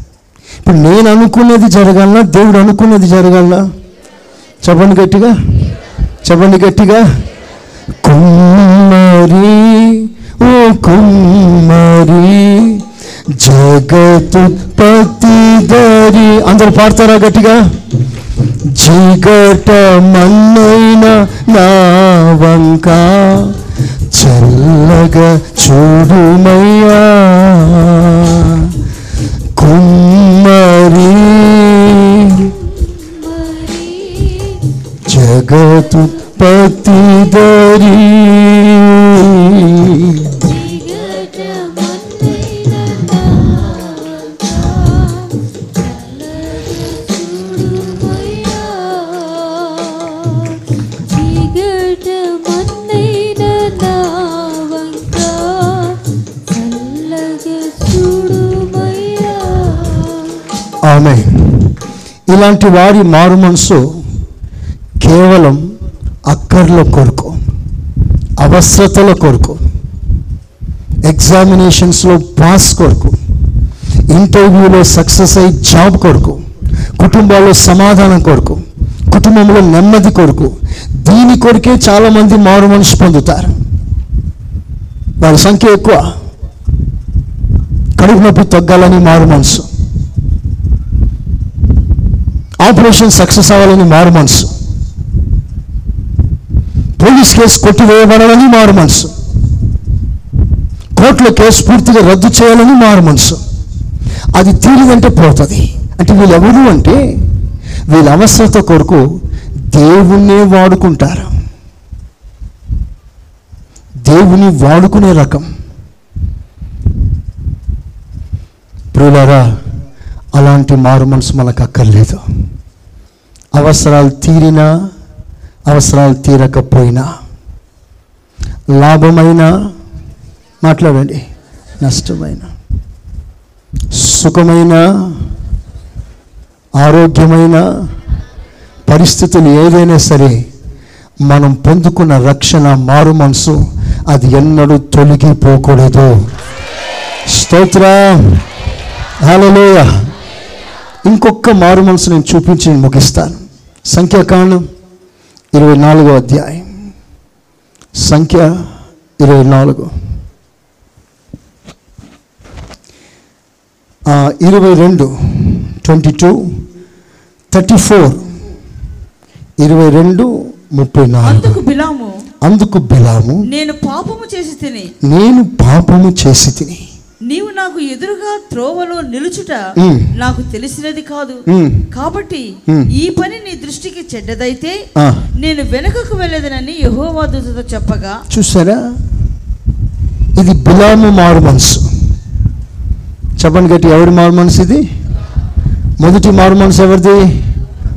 ఇప్పుడు నేను అనుకున్నది జరగాలనా? దేవుడు అనుకున్నది జరగాలనా? చెప్పండి గట్టిగా. చెప్పండి గట్టిగా. కుమ్మరి ఓ కుమ్మరి జగతుత్పత్తి దరి. అందరు పాడతారా గట్టిగా? జిగట మన్నైన నా వంక చల్లగా చూడుమయ్యా. కుమ్మ జగతుత్పత్తి దరి ఆమె ఇలాంటి వారి మారు మనసు కేవలం అక్కర్ల కొరకు అవసరతల కొరకు ఎగ్జామినేషన్స్లో పాస్ కొరకు ఇంటర్వ్యూలో సక్సెస్ అయ్యి జాబ్ కొరకు కుటుంబాల్లో సమాధానం కొరకు కుటుంబంలో నెమ్మది కొరకు దీని కొరకే చాలామంది మారు మనిషి పొందుతారు. వారి సంఖ్య ఎక్కువ. కడుపు నొప్పి తగ్గాలని మారు మనసు. ఆపరేషన్ సక్సెస్ అవ్వాలని మారు మనసు. పోలీస్ కేసు కొట్టివేయబడాలని మారు మనసు. కోర్టులో కేసు పూర్తిగా రద్దు చేయాలని మారు మనసు. అది తీరిదంటే పోతుంది. అంటే వీళ్ళు ఎవరు అంటే వీళ్ళ అవసరత కొరకు దేవుణ్ణే వాడుకుంటారు. దేవుని వాడుకునే రకం. ప్రియులారా అలాంటి మారు మనసు మనకు అక్కర్లేదు. అవసరాలు తీరినా అవసరాలు తీరకపోయినా లాభమైన మాట్లాడండి నష్టమైన. సుఖమైన ఆరోగ్యమైన పరిస్థితులు ఏదైనా సరే మనం పొందుకున్న రక్షణ మారు మనసు అది ఎన్నడూ తొలగిపోకూడదు. స్తోత్ర. హలోయ ఇంకొక మారు మనసు నేను చూపించి ముగిస్తాను. సంఖ్యాకాండం. ఇరవై నాలుగో అధ్యాయం. సంఖ్య ఇరవై నాలుగు. ఇరవై రెండు ట్వంటీ టూ థర్టీ ఫోర్ ఇరవై రెండు ముప్పై నాలుగు. అందుకు బిలాము అందుకు బిలాము నేను పాపము చేసి తిని. నేను పాపము చేసి తిని. నీవు నాకు ఎదురుగా త్రోవలో నిలుచుట. నాకు తెలిసినది కాదు. కాబట్టి. ఈ పని నీ దృష్టికి చెడ్డదైతే. నేను వెనుకకు వెళ్ళదనని యెహోవా దూతతో చెప్పగా చూసారా ఇది బిలాము మారు మనసు. చెప్పండి గట్టి ఎవరి మారు మనసు ఇది? మొదటి మారు మనసు ఎవరిది?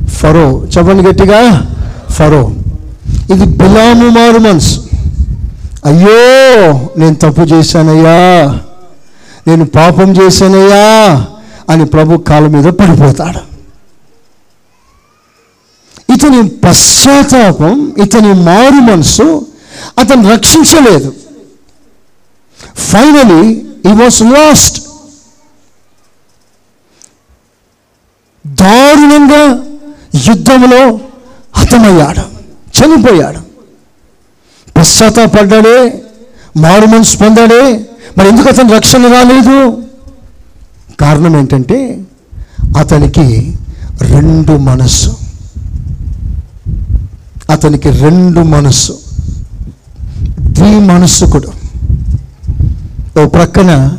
ఫరో. చెప్పండి గట్టిగా ఫరో. ఇది బిలాము మారు మనసు. అయ్యో నేను తప్పు చేశానయ్యా. నేను పాపం చేశానయ్యా అని ప్రభు కాళ్ళ మీద పడిపోతాడు. ఇతని పశ్చాత్తాపం ఇతని మారు మనసు అతను రక్షించలేదు. ఫైనలీ ఈ వాస్ లాస్ట్ దారుణంగా యుద్ధంలో హతమయ్యాడు చనిపోయాడు. పశ్చాత్తాపడ్డాడే మారు మనసు పొందాడే మరి ఎందుకు అతను రక్షణ రాలేదు? కారణం ఏంటంటే అతనికి రెండు మనస్సు. అతనికి రెండు మనస్సు. ద్విమనస్సుకుడు ఓ ప్రక్కన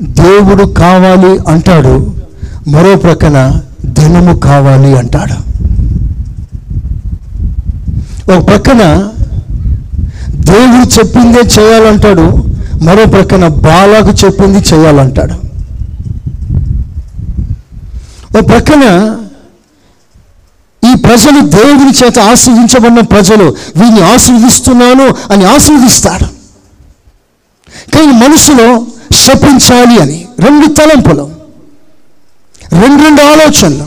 దేవుడు కావాలి అంటాడు మరో ప్రక్కన ధనము కావాలి అంటాడు. ఒక ప్రక్కన దేవుడు చెప్పిందే చేయాలంటాడు మరో ప్రక్కన బాలాకు చెప్పింది చేయాలంటాడు ఓ ప్రక్కన ఈ ప్రజలు దేవుని చేత ఆశీర్వించబడిన ప్రజలు వీరిని ఆశీర్వదిస్తున్నాను అని ఆశీర్వదిస్తాడు కానీ మనసులో శపించాలి అని రెండు తలంపులు రెండు రెండు ఆలోచనలు.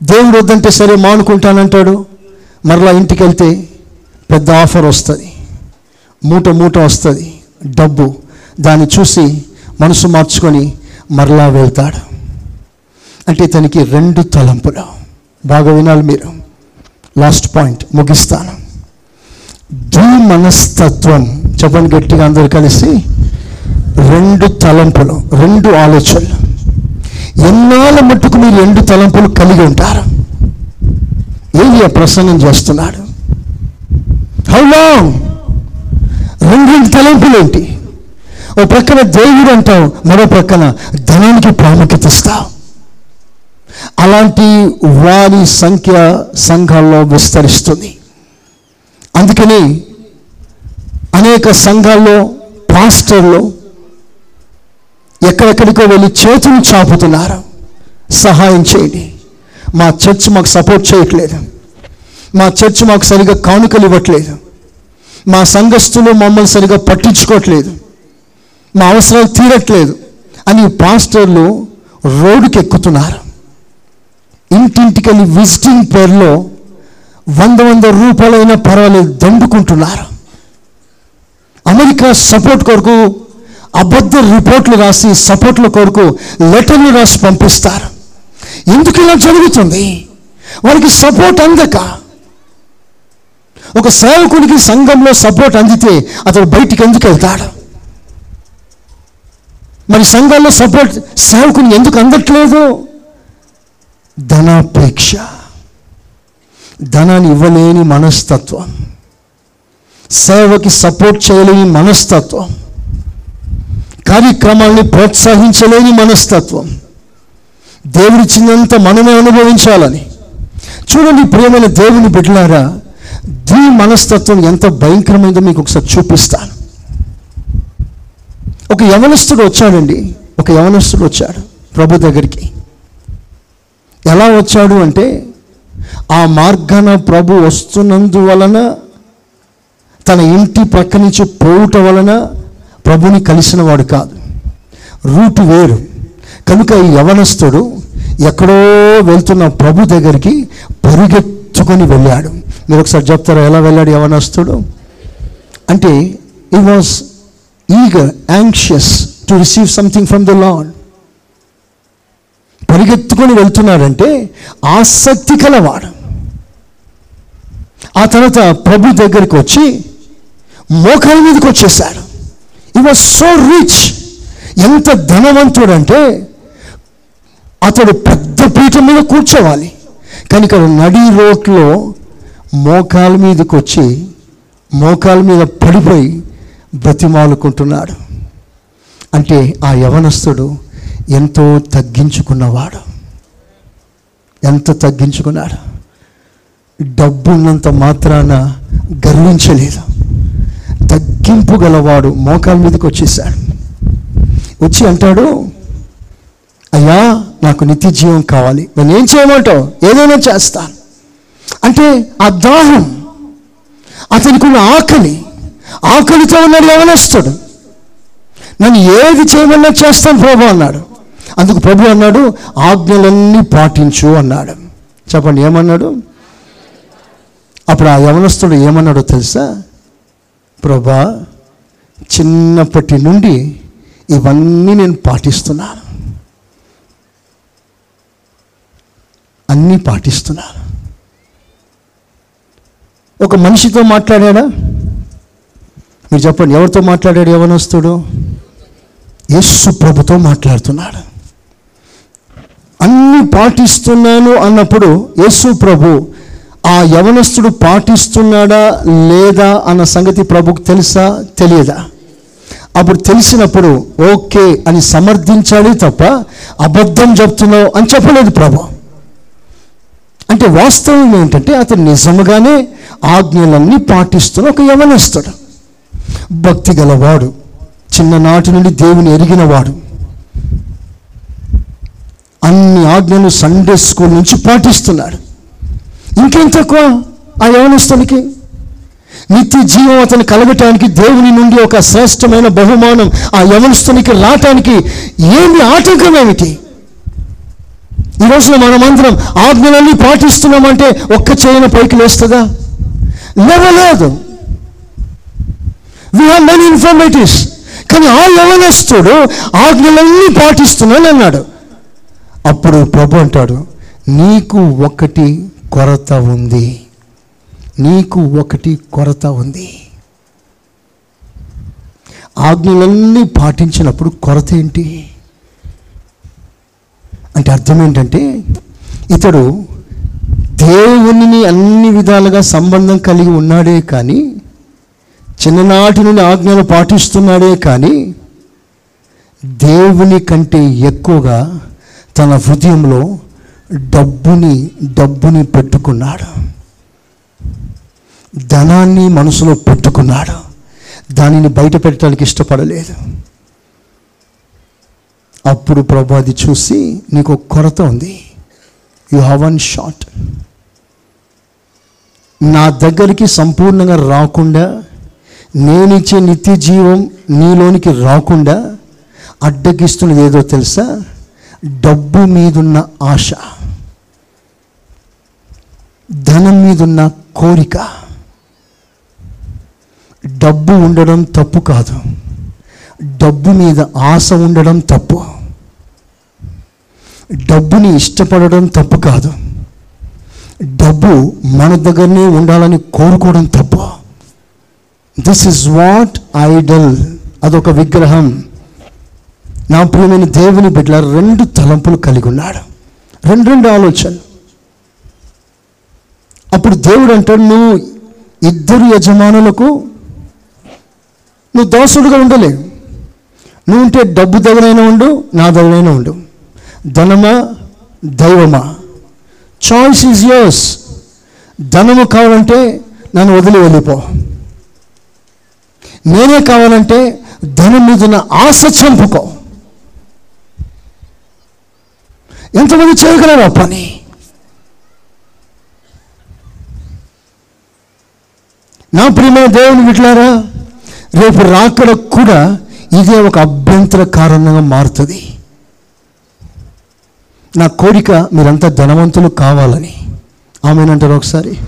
దేవుడు వద్దంటే సరే మానుకుంటానంటాడు మరలా ఇంటికి వెళ్తే పెద్ద ఆఫర్ వస్తుంది. మూట మూట వస్తుంది డబ్బు. దాన్ని చూసి మనసు మార్చుకొని మరలా వెళ్తాడు. అంటే ఇతనికి రెండు తలంపులు. బాగా వినాలి మీరు. లాస్ట్ పాయింట్ ముగిస్తాను. మనస్తత్వం చెప్పండి గట్టిగా అందరు కలిసి. రెండు తలంపులు రెండు ఆలోచనలు. ఎన్నాళ్ళ మట్టుకు మీరు రెండు తలంపులు కలిగి ఉంటారు? ఏలియా ప్రసంగం చేస్తున్నాడు. హౌ లాంగ్ రెండింటి తలంపులు ఏంటి? ఓ ప్రక్కన దేవుడు అంటాం మరో ప్రక్కన ధనానికి ప్రాముఖ్యత ఇస్తాం అలాంటి వారి సంఖ్య సంఘాల్లో విస్తరిస్తుంది. అందుకని అనేక సంఘాల్లో పాస్టర్లు ఎక్కడెక్కడికో వెళ్ళి చేతులు చాపుతున్నారు. సహాయం చేయండి. మా చర్చ్ మాకు సపోర్ట్ చేయట్లేదు. మా చర్చ్ మాకు సరిగా కానుకలు ఇవ్వట్లేదు. మా సంఘస్థులు మమ్మల్ని సరిగా పట్టించుకోవట్లేదు. మా అవసరాలు తీరట్లేదు అని పాస్టర్లు రోడ్డుకి ఎక్కుతున్నారు ఇంటింటికి వెళ్ళి విజిటింగ్ పేరులో వంద వంద రూపాయలైనా పర్వాలేదు దండుకుంటున్నారు. అమెరికా సపోర్ట్ కొరకు అబద్ధ రిపోర్ట్లు రాసి సపోర్ట్ల కొరకు లెటర్లు రాసి పంపిస్తారు. ఎందుకు ఇలా జరుగుతుంది? వారికి సపోర్ట్ అందక. ఒక సేవకునికి సంఘంలో సపోర్ట్ అందితే అతడు బయటికి ఎందుకు వెళ్తాడు? మరి సంఘాల్లో సపోర్ట్ సేవకుని ఎందుకు అందట్లేదు? ధనాపేక్ష. ధనాన్ని ఇవ్వలేని మనస్తత్వం. సేవకి సపోర్ట్ చేయలేని మనస్తత్వం. కార్యక్రమాల్ని ప్రోత్సహించలేని మనస్తత్వం. దేవుడిచ్చినంత మనమే అనుభవించాలని. చూడండి ప్రేమైన దేవుని బిడ్డలారా ద్వి మనస్తత్వం ఎంత భయంకరమైందో మీకు ఒకసారి చూపిస్తాను. ఒక యవనస్తుడు వచ్చాడండి. ఒక యవనస్తుడు వచ్చాడు ప్రభు దగ్గరికి. ఎలా వచ్చాడు అంటే ఆ మార్గాన ప్రభు వస్తున్నందువలన తన ఇంటి ప్రక్క నుంచి పోవుట వలన ప్రభుని కలిసిన వాడు కాదు. రూట్ వేరు. కనుక ఈ యవనస్తుడు ఎక్కడో వెళ్తున్న ప్రభు దగ్గరికి పరిగెత్తుకొని వెళ్ళాడు. మీరు ఒకసారి చెప్తారా ఎలా వెళ్ళాడు యవనస్తుడు? అంటే ఈ was eager anxious to receive something from the Lord పరిగెత్తుకొని వెళ్తున్నాడంటే ఆసక్తి కలవాడు. ఆ తర్వాత ప్రభు దగ్గరికి వచ్చి మోకాల మీదకి వచ్చేసాడు ఈ వాజ్ సో రిచ్ ఎంత ధనవంతుడంటే అతడు పెద్ద పీఠం మీద కూర్చోవాలి. కానీ ఇక్కడ నడి రోడ్లో మోకాల మీదకి వచ్చి మోకాల మీద పడిపోయి బ్రతిమాలుకుంటున్నాడు. అంటే ఆ యవనస్తుడు ఎంతో తగ్గించుకున్నవాడు. ఎంత తగ్గించుకున్నాడు? డబ్బున్నంత మాత్రాన గర్వించలేదు. తగ్గింపు గలవాడు మోకాల మీదకి వచ్చేసాడు వచ్చి అంటాడు అయ్యా నాకు నిత్య జీవం కావాలి. నేను ఏం చేయమంటావు? ఏదైనా చేస్తాను. అంటే ఆ దాహం అతనికి ఉన్న ఆకలి ఆకలితో ఉన్నాడు యవనస్తుడు. నన్ను ఏది చేయమన్నా చేస్తాను ప్రభు అన్నాడు. అందుకు ప్రభు అన్నాడు ఆజ్ఞలన్నీ పాటించు అన్నాడు. చెప్పండి ఏమన్నాడు? అప్పుడు ఆ యవనస్తుడు ఏమన్నాడో తెలుసా? ప్రభా చిన్నప్పటి నుండి ఇవన్నీ నేను పాటిస్తున్నాను. అన్నీ పాటిస్తున్నాను. ఒక మనిషితో మాట్లాడాడా? మీరు చెప్పండి ఎవరితో మాట్లాడాడు యవనస్తుడు? యేసు ప్రభుతో మాట్లాడుతున్నాడు. అన్ని పాటిస్తున్నాను అన్నప్పుడు యేసు ప్రభు ఆ యవనస్తుడు పాటిస్తున్నాడా లేదా అన్న సంగతి ప్రభుకు తెలుసా? తెలియదా? అప్పుడు తెలిసినప్పుడు ఓకే అని సమర్థించాలి తప్ప అబద్ధం చెప్తున్నావు అని చెప్పలేదు ప్రభు. అంటే వాస్తవం ఏంటంటే అతను నిజముగానే ఆజ్ఞలన్నీ పాటిస్తున్న ఒక యవనస్తుడు. భక్తి గలవాడు చిన్ననాటి నుండి దేవుని ఎరిగినవాడు. అన్ని ఆజ్ఞలు సండే స్కూల్ నుంచి పాటిస్తున్నాడు. ఇంకేం తక్కువ ఆ యవనస్తునికి? నిత్య జీవం అతను కలగటానికి దేవుని నుండి ఒక శ్రేష్టమైన బహుమానం ఆ యవనస్తునికి రావటానికి ఏమి ఆటంకం ఏమిటి? ఈ రోజున మనమందరం ఆజ్ఞలన్నీ పాటిస్తున్నామంటే ఒక్క చేయన పైకి లేస్తుందా? లేవలేదు వి హ్యావ్ మెనీ ఇన్ఫర్మేటివ్స్ కానీ ఆ యవనస్తుడు ఆజ్ఞలన్నీ పాటిస్తున్నాను అన్నాడు. అప్పుడు ప్రభు అంటాడు నీకు ఒకటి కొరత ఉంది. నీకు ఒకటి కొరత ఉంది. ఆజ్ఞలన్నీ పాటించినప్పుడు కొరత ఏంటి? అంటే అర్థం ఏంటంటే ఇతడు దేవునిని అన్ని విధాలుగా సంబంధం కలిగి ఉన్నాడే కానీ చిన్ననాటి నుండి ఆజ్ఞలు పాటిస్తున్నాడే కానీ దేవుని కంటే ఎక్కువగా తన హృదయంలో డబ్బుని డబ్బుని పెట్టుకున్నాడు. ధనాన్ని మనసులో పెట్టుకున్నాడు. దానిని బయట పెట్టడానికి ఇష్టపడలేదు. అప్పుడు ప్రభు అది చూసి నీకు కొరత ఉంది. యు హ్యావ్ వన్ షార్ట్ నా దగ్గరికి సంపూర్ణంగా రాకుండా నేనిచ్చే నిత్య జీవం నీలోనికి రాకుండా అడ్డగిస్తున్నది ఏదో తెలుసా? డబ్బు మీదున్న ఆశ ధనం మీదున్న కోరిక. డబ్బు ఉండడం తప్పు కాదు. డబ్బు మీద ఆశ ఉండడం తప్పు. డబ్బుని ఇష్టపడడం తప్పు కాదు. డబ్బు మన దగ్గరనే ఉండాలని కోరుకోవడం తప్ప. దిస్ ఇస్ వాట్ ఐడల్ అదొక విగ్రహం. నా ప్రియమైన దేవుని బిడ్డల రెండు తలంపులు కలిగి ఉన్నాడు. రెండు రెండు ఆలోచనలు. అప్పుడు దేవుడు అంటాడు నువ్వు ఇద్దరు యజమానులకు నువ్వు దోసుడుగా ఉండలేవు. నువ్వు ఉంటే డబ్బు దగ్గరైనా ఉండు నా దగ్గరైనా ఉండు. ధనమా దైవమా? చాయిస్ ఈజ్ యోర్స్ ధనము కావాలంటే నన్ను వదిలి వెళ్ళిపో. నేనే కావాలంటే ధనం మీద ఆశ చంపుకో. ఎంతమంది చేయగలరు ఆ పని? నా ప్రియమైన దేవుని విట్లారా రేపు రాకడ కూడా ఇదే ఒక అభ్యంతర కారణంగా మారుతుంది. నా కోరిక మీరంతా ధనవంతులు కావాలని. ఆమెనంటారు ఒకసారి.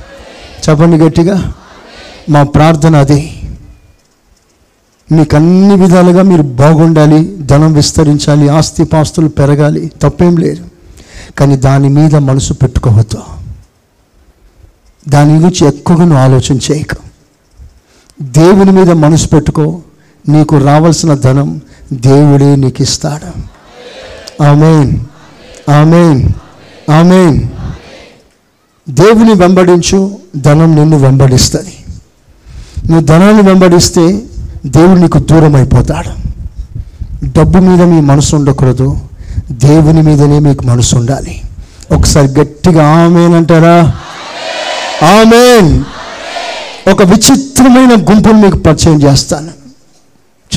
చెప్పండి గట్టిగా. మా ప్రార్థన అదే. మీకు అన్ని విధాలుగా మీరు బాగుండాలి ధనం విస్తరించాలి ఆస్తి పాస్తులు పెరగాలి తప్పేం లేదు. కానీ దాని మీద మనసు పెట్టుకోవద్దు. దాని గురించి ఎక్కువగా నువ్వు ఆలోచన చేయక. దేవుని మీద మనసు పెట్టుకో. నీకు రావాల్సిన ధనం దేవుడే నీకు ఇస్తాడు ఆమెన్. ఆమెన్. ఆమెన్. దేవుని వెంబడించు ధనం నిన్ను వెంబడిస్తుంది నువ్వు ధనాన్ని వెంబడిస్తే దేవుడు నీకు దూరం అయిపోతాడు డబ్బు మీద మీ మనసు ఉండకూడదు. దేవుని మీదనే మీకు మనసు ఉండాలి. ఒకసారి గట్టిగా ఆమెన్ అంటారా? ఆమెన్. ఒక విచిత్రమైన గుంపును మీకు పరిచయం చేస్తాను.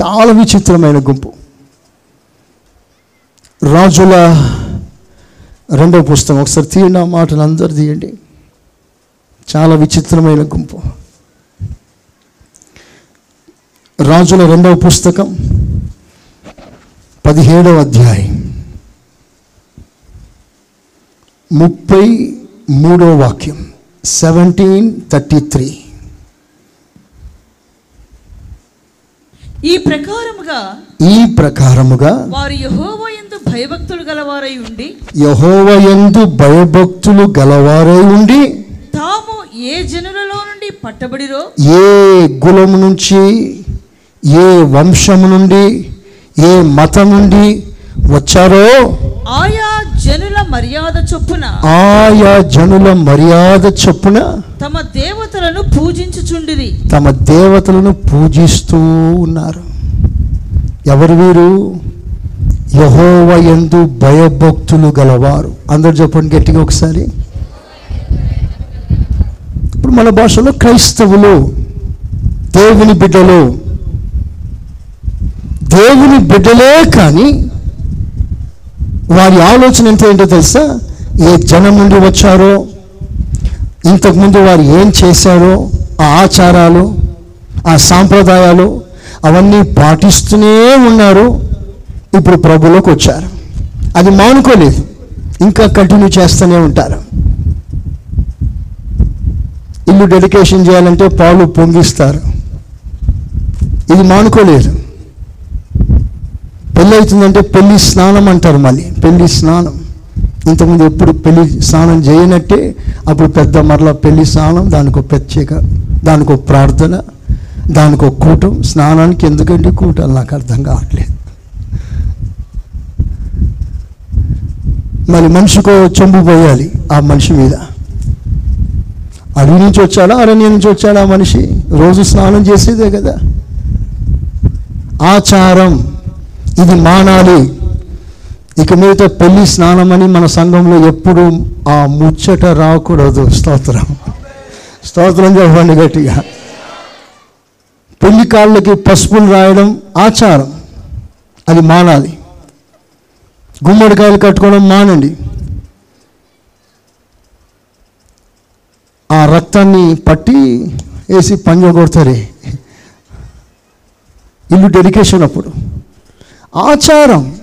చాలా విచిత్రమైన గుంపు. రాజుల రెండవ పుస్తకం. ఒకసారి తీయండి ఆ మాటలు అందరు తీయండి. చాలా విచిత్రమైన గుంపు. రాజుల రెండవ పుస్తకం పదిహేడవ అధ్యాయం. ముప్పై మూడవ వాక్యం సెవెంటీన్ థర్టీ త్రీ ఈ ప్రకారముగా ఈ ప్రకారముగా వారు యెహోవా యందు భయభక్తులు గలవారై ఉండి యహోవయందు భయభక్తులు గలవారై ఉండి తాము ఏ జనులలో నుండి పట్టబడిరో ఏ కులము నుంచి ఏ వంశము నుండి ఏ మతం నుండి వచ్చారో ఆయా మర్యాద చొప్పున ఆయా జనుల మర్యాద చొప్పున తమ దేవతలను పూజించుచుండిరి. తమ దేవతలను పూజిస్తూ ఉన్నారు. ఎవరు వీరు? యహోవ ఎందు భయభక్తులు గలవారు. అందరు చెప్పండి గట్టిగా ఒకసారి. ఇప్పుడు మన భాషలో క్రైస్తవులు దేవుని బిడ్డలు. దేవుని బిడ్డలే కానీ వారి ఆలోచన ఎంత ఏంటో తెలుసా? ఏ జనం నుండి వచ్చారో ఇంతకుముందు వారు ఏం చేశారో ఆ ఆచారాలు ఆ సాంప్రదాయాలు అవన్నీ పాటిస్తూనే ఉన్నారు. ఇప్పుడు ప్రభులోకి వచ్చారు. అది మానుకోలేదు. ఇంకా కంటిన్యూ చేస్తూనే ఉంటారు. ఇల్లు డెడికేషన్ చేయాలంటే పాలు పొంగిస్తారు. ఇది మానుకోలేదు. పెళ్ళి అవుతుందంటే పెళ్ళి స్నానం అంటారు మళ్ళీ. పెళ్ళి స్నానం. ఇంతకుముందు ఎప్పుడు పెళ్ళి స్నానం చేయనట్టే అప్పుడు పెద్ద మరలా పెళ్ళి స్నానం దానికి ప్రత్యేక దానికి ప్రార్థన దానికి ఒక కూటం. స్నానానికి ఎందుకంటే కూటాలు నాకు అర్థం కావట్లేదు. మరి మనిషికో చెంబు పోయాలి ఆ మనిషి మీద. అడవి నుంచి వచ్చాడా అరణ్యం నుంచి వచ్చాడా ఆ మనిషి? రోజు స్నానం చేసేదే కదా. ఆచారం. ఇది మానాలి. ఇక మీద పెళ్ళి స్నానం అని మన సంఘంలో ఎప్పుడు ఆ ముచ్చట రాకూడదు. స్తోత్రం. స్తోత్రం చెప్పండి గట్టిగా. పెళ్ళి కాళ్ళకి పసుపులు రాయడం ఆచారం. అది మానాలి. గుమ్మడికాయలు కట్టుకోవడం మానండి. ఆ రక్తాన్ని పట్టి వేసి పంజ కొడతారే. ఇల్లు డెడికేషన్ అప్పుడు. ఆచారం.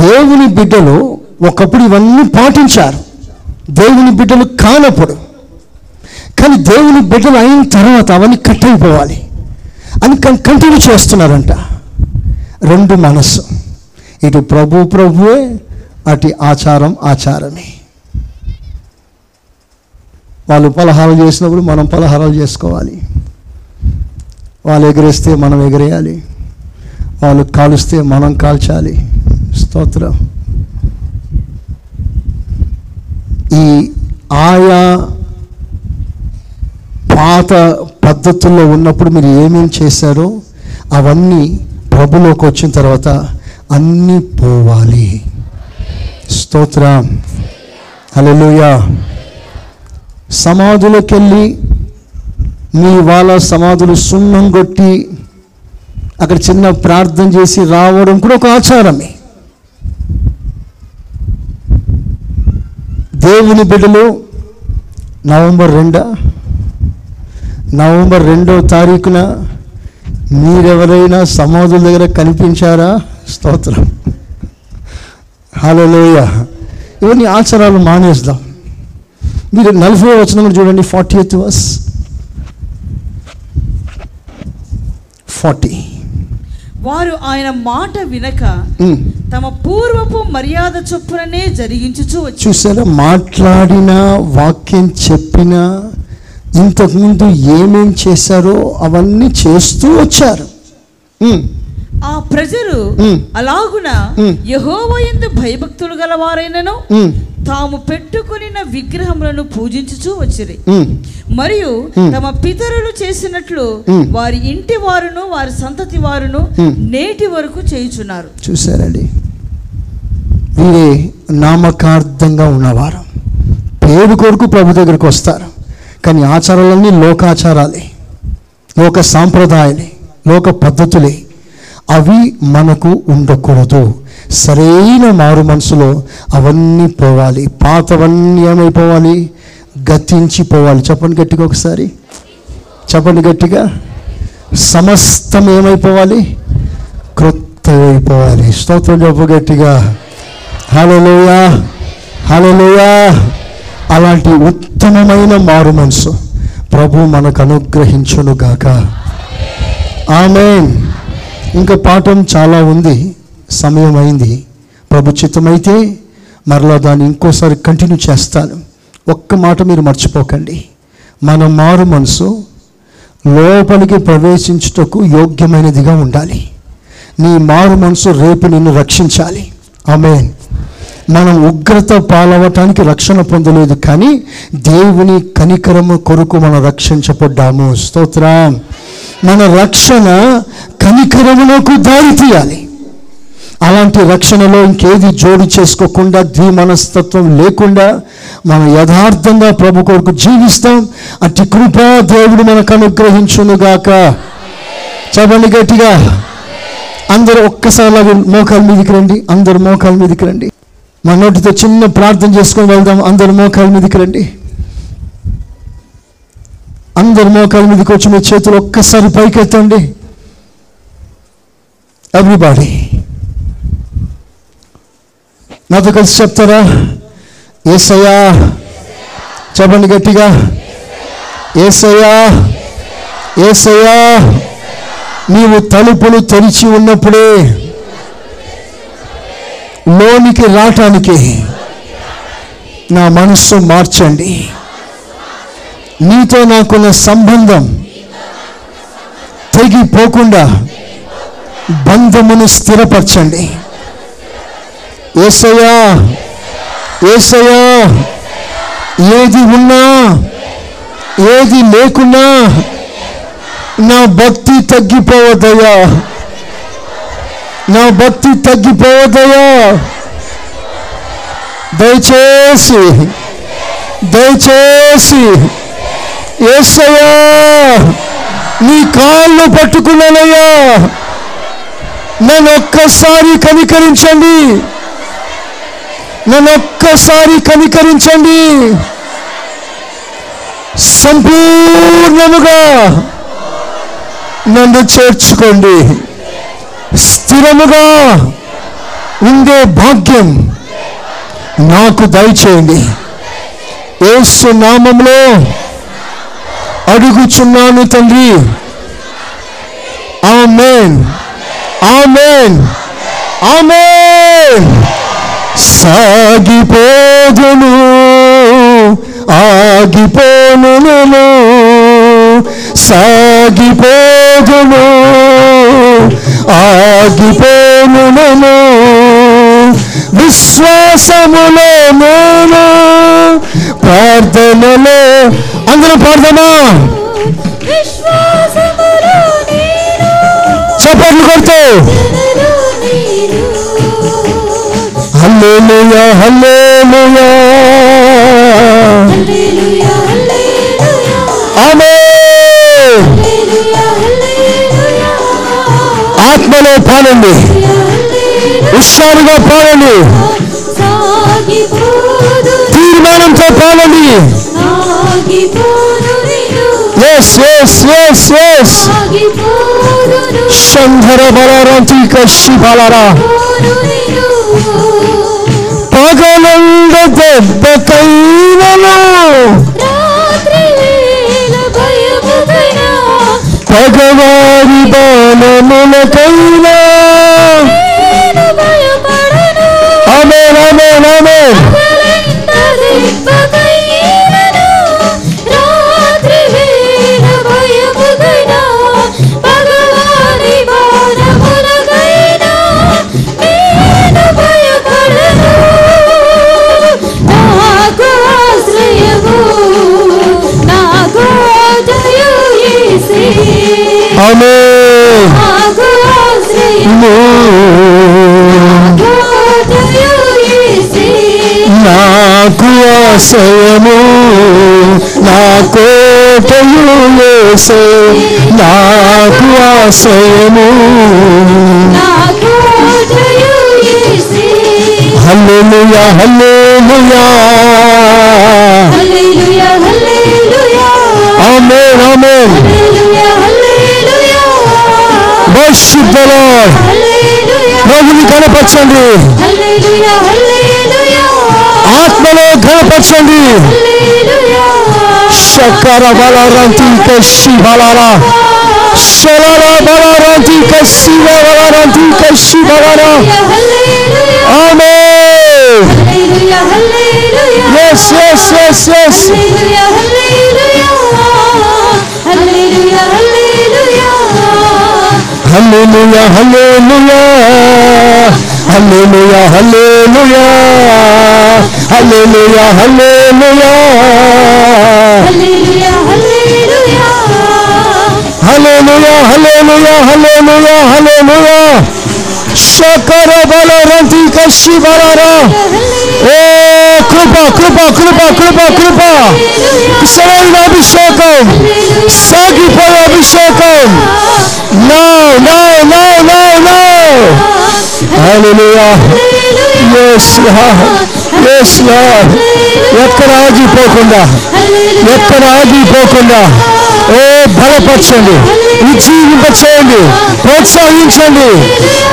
దేవుని బిడ్డలు ఒకప్పుడు ఇవన్నీ పాటించారు. దేవుని బిడ్డలు కానప్పుడు. కానీ దేవుని బిడ్డలు అయిన తర్వాత అవన్నీ కట్ అయిపోవాలి. అని కంటిన్యూ చేస్తున్నారంట. రెండు మనస్సు. ఇటు ప్రభు ప్రభువే అటు ఆచారం ఆచారమే. వాళ్ళు పలహారాలు చేసినప్పుడు మనం పలహారాలు చేసుకోవాలి. వాళ్ళు ఎగరేస్తే మనం ఎగరేయాలి. వాళ్ళు కాలుస్తే మనం కాల్చాలి. స్తోత్రం. ఈ ఆయా పాత పద్ధతుల్లో ఉన్నప్పుడు మీరు ఏమేమి చేశారో అవన్నీ ప్రభులోకి వచ్చిన తర్వాత అన్నీ పోవాలి. స్తోత్రం. హల్లెలూయా. సమాధులకెళ్ళి మీ వాళ్ళ సమాధులు సున్నం కొట్టి అక్కడ చిన్న ప్రార్థన చేసి రావడం కూడా ఒక ఆచారమే. దేవుని బిడ్డలు నవంబర్ రెండా? నవంబర్ రెండో తారీఖున మీరెవరైనా సమాధుల దగ్గర కనిపించారా? స్తోత్రం. హలోయ ఇవన్నీ ఆచారాలు మానేస్తాం మీరు నలభై వచ్చిన చూడండి ఫార్టీ ఎయిత్ వర్స్. ఫార్టీ. వారు ఆయన మాట వినక తమ పూర్వపు మర్యాద చొప్పుననే జరిగించుచు చూసారా? మాట్లాడిన వాక్యం చెప్పిన ఇంతకుముందు ఏమేం చేశారో అవన్నీ చేస్తూ వచ్చారు. ఉమ్, ఆ ప్రజలు ఉమ్. అలాగున. యహోవయందు భయభక్తులు గలవారైనను తాము పెట్టుకొనిన విగ్రహములను పూజించుచూ వచ్చిరి. మరియు. తమ పితరులు చేసినట్లు. వారి ఇంటి వారును వారి సంతతి వారును. నేటి వరకు చేయుచున్నారు. చూశారండి. వీరే నామకార్థంగా ఉన్నవారు. పేరు కొరకు ప్రభు దగ్గరికి వస్తారు. కానీ ఆచారాలన్నీ లోకాచారాలే. లోక సాంప్రదాయాలే. లోక పద్ధతులే. అవి మనకు ఉండకూడదు. సరైన మారు మనసులో అవన్నీ పోవాలి పాతవన్నీ ఏమైపోవాలి గతించిపోవాలి. చెప్పండి గట్టిగా ఒకసారి. చెప్పండి గట్టిగా. సమస్తం ఏమైపోవాలి? క్రొత్త అయిపోవాలి స్తోత్రం చెప్పు గట్టిగా. హలోయా హలోయా అలాంటి ఉత్తమమైన మారు మనసు ప్రభు మనకు అనుగ్రహించును ఆమె ఇంకా పాఠం చాలా ఉంది. సమయం అయింది ప్రభు చిత్తమైతే మరలా దాన్ని ఇంకోసారి కంటిన్యూ చేస్తాను. ఒక్క మాట మీరు మర్చిపోకండి. మన మారు మనసు లోపలికి ప్రవేశించుటకు యోగ్యమైనదిగా ఉండాలి. నీ మారు మనసు రేపు నిన్ను రక్షించాలి. ఆమెన్. మనం ఉగ్రత పాలవటానికి రక్షణ పొందలేదు కానీ దేవుని కనికరము కొరకు మనం రక్షించబడ్డాము. స్తోత్రం. మన రక్షణ కనికరములకు దారి తీయాలి. అలాంటి రక్షణలో ఇంకేది జోడి చేసుకోకుండా ద్విమనస్తత్వం లేకుండా మనం యథార్థంగా ప్రభు కొరకు జీవిస్తాం. అట్టి కృపా దేవుడు మనకు అనుగ్రహించునుగాక చెప్పండి గట్టిగా. అందరూ ఒక్కసారి మోకాల మీదకి రండి. అందరు మోకాల మీదకి రండి. మా నోటితో చిన్న ప్రార్థన చేసుకొని వెళ్దాం. అందరు మోకాల మీదకి రండి. అందరు మోకాల మీదకి వచ్చి మీ చేతులు ఒక్కసారి పైకెత్తండి. ఎవ్రీబాడీ నాతో కలిసి చెప్తారా? ఏసయ్యా చెప్పండి గట్టిగా. ఏసయ్యా ఏసయ్యా నీవు తలుపులు తెరిచి ఉన్నప్పుడే లోనికి రావటానికి నా మనస్సు మార్చండి. నీతో నాకున్న సంబంధం తెగిపోకుండా బంధమును స్థిరపరచండి. ఏసయ్యా ఏసయ్యా ఏది ఉన్నా ఏది లేకున్నా నా భక్తి తగ్గిపోవద్దయ్యా. నా భక్తి తగ్గిపోవద్దయ్యా. దయచేసి దయచేసి ఏసయ్యా నీ కాళ్ళు పట్టుకున్నానయ్యా. నన్ను ఒక్కసారి కనికరించండి. నన్ను ఒక్కసారి కనికరించండి. సంపూర్ణముగా నన్ను చేర్చుకోండి. స్థిరముగా ఉండే భాగ్యం నాకు దయచేయండి. ఏసు నామంలో అడుగుచున్నాను తండ్రి. ఆమెన్. ఆమెన్. ఆమెన్. ఆగిపోదును ఆగిపోను నేను సాగిపోదును ఆగిపోను నేను. విశ్వాసములో నేను ప్రార్థనలో అందరూ ప్రార్థనా. హల్లెలూయా హల్లెలూయా హల్లెలూయా హల్లెలూయా ఆమేన్ హల్లెలూయా హల్లెలూయా ఆత్మలో పాడండి హల్లెలూయా హుషారుగా పాడండి సాగిపోదు తీర్మానంతో పాడండి సాగిపోదు నేను ఎస్ ఎస్ ఎస్ ఎస్ సాగిపోదును శంధర బలరంతి కషి బలరా పోను నేను పగలంద వేళ భయముగైనా. పగవారి బాణములకైనా నేను భయపడను. ఆమేన్. నాకు ఆశయము నా కోటయు వేసే నాకు ఆశయము. హల్లెలూయా హల్లెలూయా. హల్లెలూయా హల్లెలూయా. ఆమేన్ ఆమేన్. ప్రభుని కనపరచండి హల్లెలూయా హల్లెలూయా ఆత్మలో కనపరచండి హల్లెలూయా శక్కర బలరంతి కషి బలారా శలర బలరంతి కషి బలరంతి కషి బలారా hallelujah amen hallelujah hallelujah yes yes yes yes Hallelujah, hallelujah, hallelujah, hallelujah, hallelujah, hallelujah, hallelujah, hallelujah, hallelujah, hallelujah. Shakara bala ranti kashi barara. Oh, kripa, kripa, kripa, kripa, kripa. Saranga abhishekam. Sagi pala abhishekam. Hallelujah yes lord. Yes lord. ఎక్కడ ఆగిపోకుండా ఎక్కడ ఆగిపోకుండా ఓ బలపరచండి ఉజ్జీవింపచేయండి ప్రోత్సహించండి.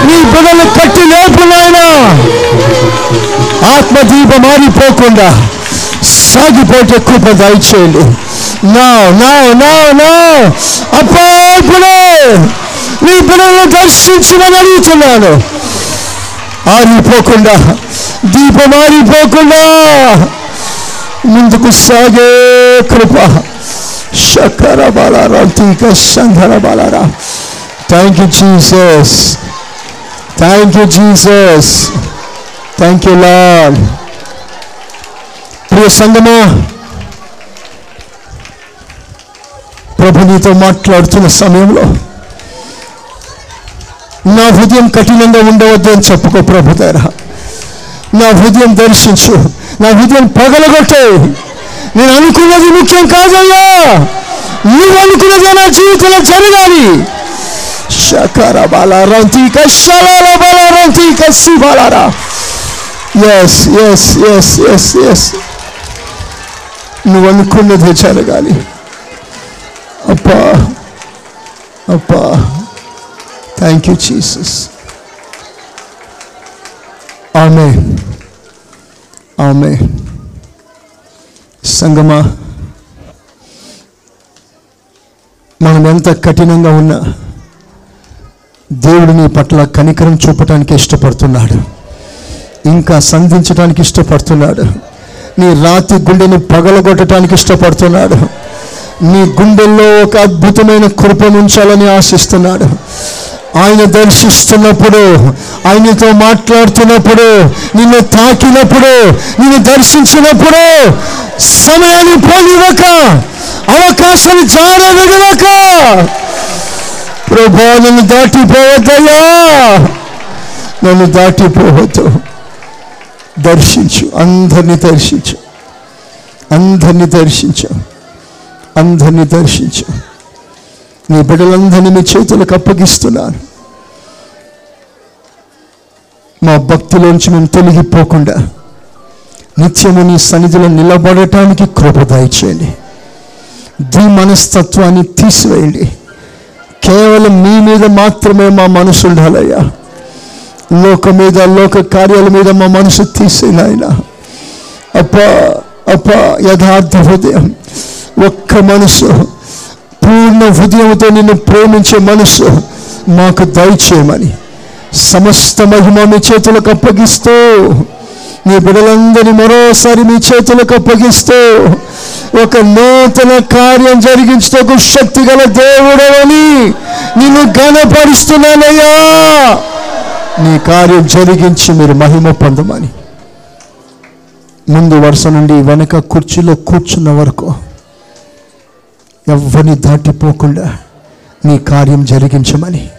మీ బిడ్డలు కట్టి లేపునైనా ఆత్మదీపం ఆగిపోకుండా సాగిపోతే కృప దయచేయండి. నా నా నా నా అప్పుడే ఇప్పుడే నీ బిడ్డలను దర్శించమని అడుగుతున్నాను. ఆరిపోకుండా దీపం ఆరిపోకుండా ముందుకు సాగే కృప. శకర బాలారా తీక సంఘర బాలారా thank you Jesus thank you Jesus thank you Lord ప్రియ సంగమా ప్రభు నీతో మాట్లాడుతున్న సమయంలో నా హృదయం కఠినంగా ఉండవద్దు అని చెప్పుకో ప్రభు దగ్గర నా హృదయం దర్శించు నా హృదయం పగలగొట్టే. నేను అనుకున్నది ముఖ్యం కాదయ్యా. నువ్వు అనుకున్నది నా జీవితంలో జరగాలి. శకర బాలారంతి కషాల బాలారంతి కసి బాలారా yes yes yes yes yes నువ్వు అనుకున్నది జరగాలి. అప్పా అప్పా థ్యాంక్ యూ జీసస్ ఆమె ఆమె సంగమా మనం ఎంత కఠినంగా ఉన్నా దేవుడు నీ పట్ల కనికరం చూపటానికి ఇష్టపడుతున్నాడు. ఇంకా సంధించడానికి ఇష్టపడుతున్నాడు. నీ రాతి గుండెని పగలగొట్టడానికి ఇష్టపడుతున్నాడు. నీ గుండెల్లో ఒక అద్భుతమైన కృప ఉంచాలని ఆశిస్తున్నాడు. ఆయన దర్శిస్తున్నప్పుడు ఆయనతో మాట్లాడుతున్నప్పుడు నిన్ను తాకినప్పుడు నిన్ను దర్శించినప్పుడు సమయాన్ని పోనివ్వక అవకాశం జార విడవక ప్రభా నన్ను దాటిపోవద్దయ్యా. నన్ను దాటిపోవద్దు. దర్శించు అందరిని దర్శించు. అందరిని దర్శించు. అందరిని దర్శించు. నీ బిడ్డలందరినీ మీ చేతులకు అప్పగిస్తున్నాను. మా భక్తిలోంచి మేము తొలగిపోకుండా నిత్యము నీ సన్నిధిలో నిలబడటానికి కృపదాయి చేయండి దీ మనస్తత్వాన్ని తీసివేయండి. కేవలం మీ మీద మాత్రమే మా మనసు ఉండాలయ్యా. లోక మీద లోక కార్యాల మీద మా మనసు తీసేనాయన అప్ప అప్ప యథార్థ హృదయం ఒక్క మనసు పూర్ణ హృదయంతో నిన్ను ప్రేమించే మనసు మాకు దయచేయమని సమస్త మహిమ మీ చేతులకు అప్పగిస్తూ నీ బిడ్డలందరినీ మరోసారి మీ చేతులకు అప్పగిస్తూ ఒక నూతన కార్యం జరిగించటకు శక్తి గల దేవుడవని నిన్ను ఘనపరుస్తున్నానయ్యా. నీ కార్యం జరిగించి మీరు మహిమ పొందమని. ముందు వరుస నుండి వెనక కుర్చీలో కూర్చున్న వరకు ఎవరిని దాటిపోకుండా నీ కార్యం జరిగించమని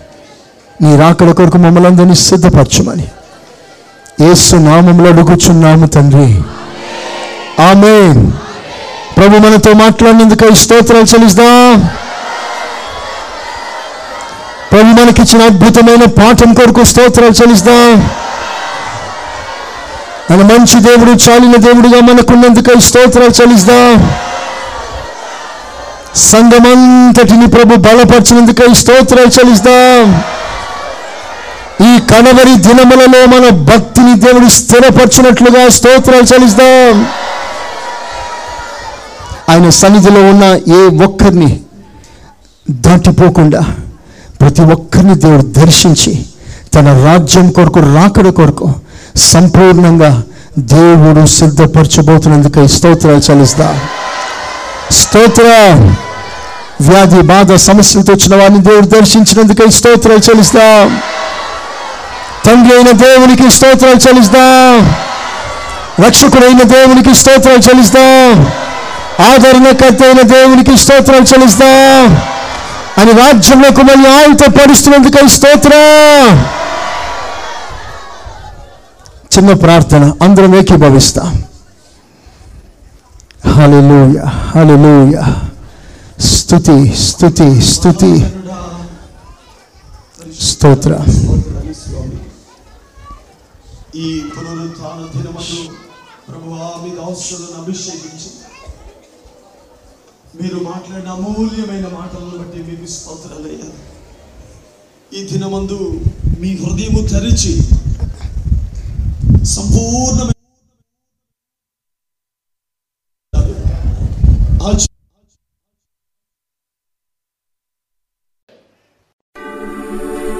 నీ రాకడ కొరకు మమ్మల్ని అందరినీ సిద్ధపరచమని. ఏసు నామంలో అడుగుచున్నాము తండ్రి. ఆమె ప్రభు మనతో మాట్లాడినందుకు ఈ స్తోత్రాలు చెల్లిస్తాం. ప్రభు మనకిచ్చిన అద్భుతమైన పాఠం కొరకు స్తోత్రాలు చెల్లిస్తాం. మన మంచి దేవుడు చాలిన దేవుడుగా మనకున్నందుకు ఈ స్తోత్రాలు చెల్లిస్తాం. సంఘమంతటిని ప్రభు బలపరిచినందుకై స్తోత్రాలు చెల్లిస్తాం. ఈ కనవరి దినములలో మన భక్తిని దేవుడు స్థిరపరచినట్లుగా స్తోత్రాలు చెల్లిస్తాం. ఆయన సన్నిధిలో ఉన్న ఏ ఒక్కరిని దాటిపోకుండా ప్రతి ఒక్కరిని దేవుడు దర్శించి తన రాజ్యం కొరకు రాకడ కొరకు సంపూర్ణంగా దేవుడు సిద్ధపరచబోతున్నందుకై స్తోత్రాలు చెల్లిస్తా. స్తోత్ర. వ్యాధి బాధ సమస్యలతో వచ్చిన వారిని దేవుడు దర్శించినందుకు స్తోత్రాలు చెల్లిస్తాం. తండ్రి అయిన దేవునికి స్తోత్రాలు చెల్లిస్తాం. రక్షకుడైన దేవునికి స్తోత్రాలు చెల్లిస్తాం. ఆదరణకర్త అయిన దేవునికి స్తోత్రాలు చెల్లిస్తాం. అని రాజ్యంలోకి మళ్ళీ ఆయనతో పరుస్తున్నందుకై స్తోత్రం. చిన్న ప్రార్థన అందరం ఏకీభవిస్తాం. హలో హల్లెలూయ. స్థుతి స్థుతి స్థుతి స్తోత్ర ఈ పునరుత్న దినమందు ప్రభువా మీద దాసులను అభిషేకించి మీరు మాట్లాడిన అమూల్యమైన మాటలను బట్టి మీకు స్తోత్రాలయ్యా. ఈ దినమందు మీ హృదయము తెరిచి సంపూర్ణమైన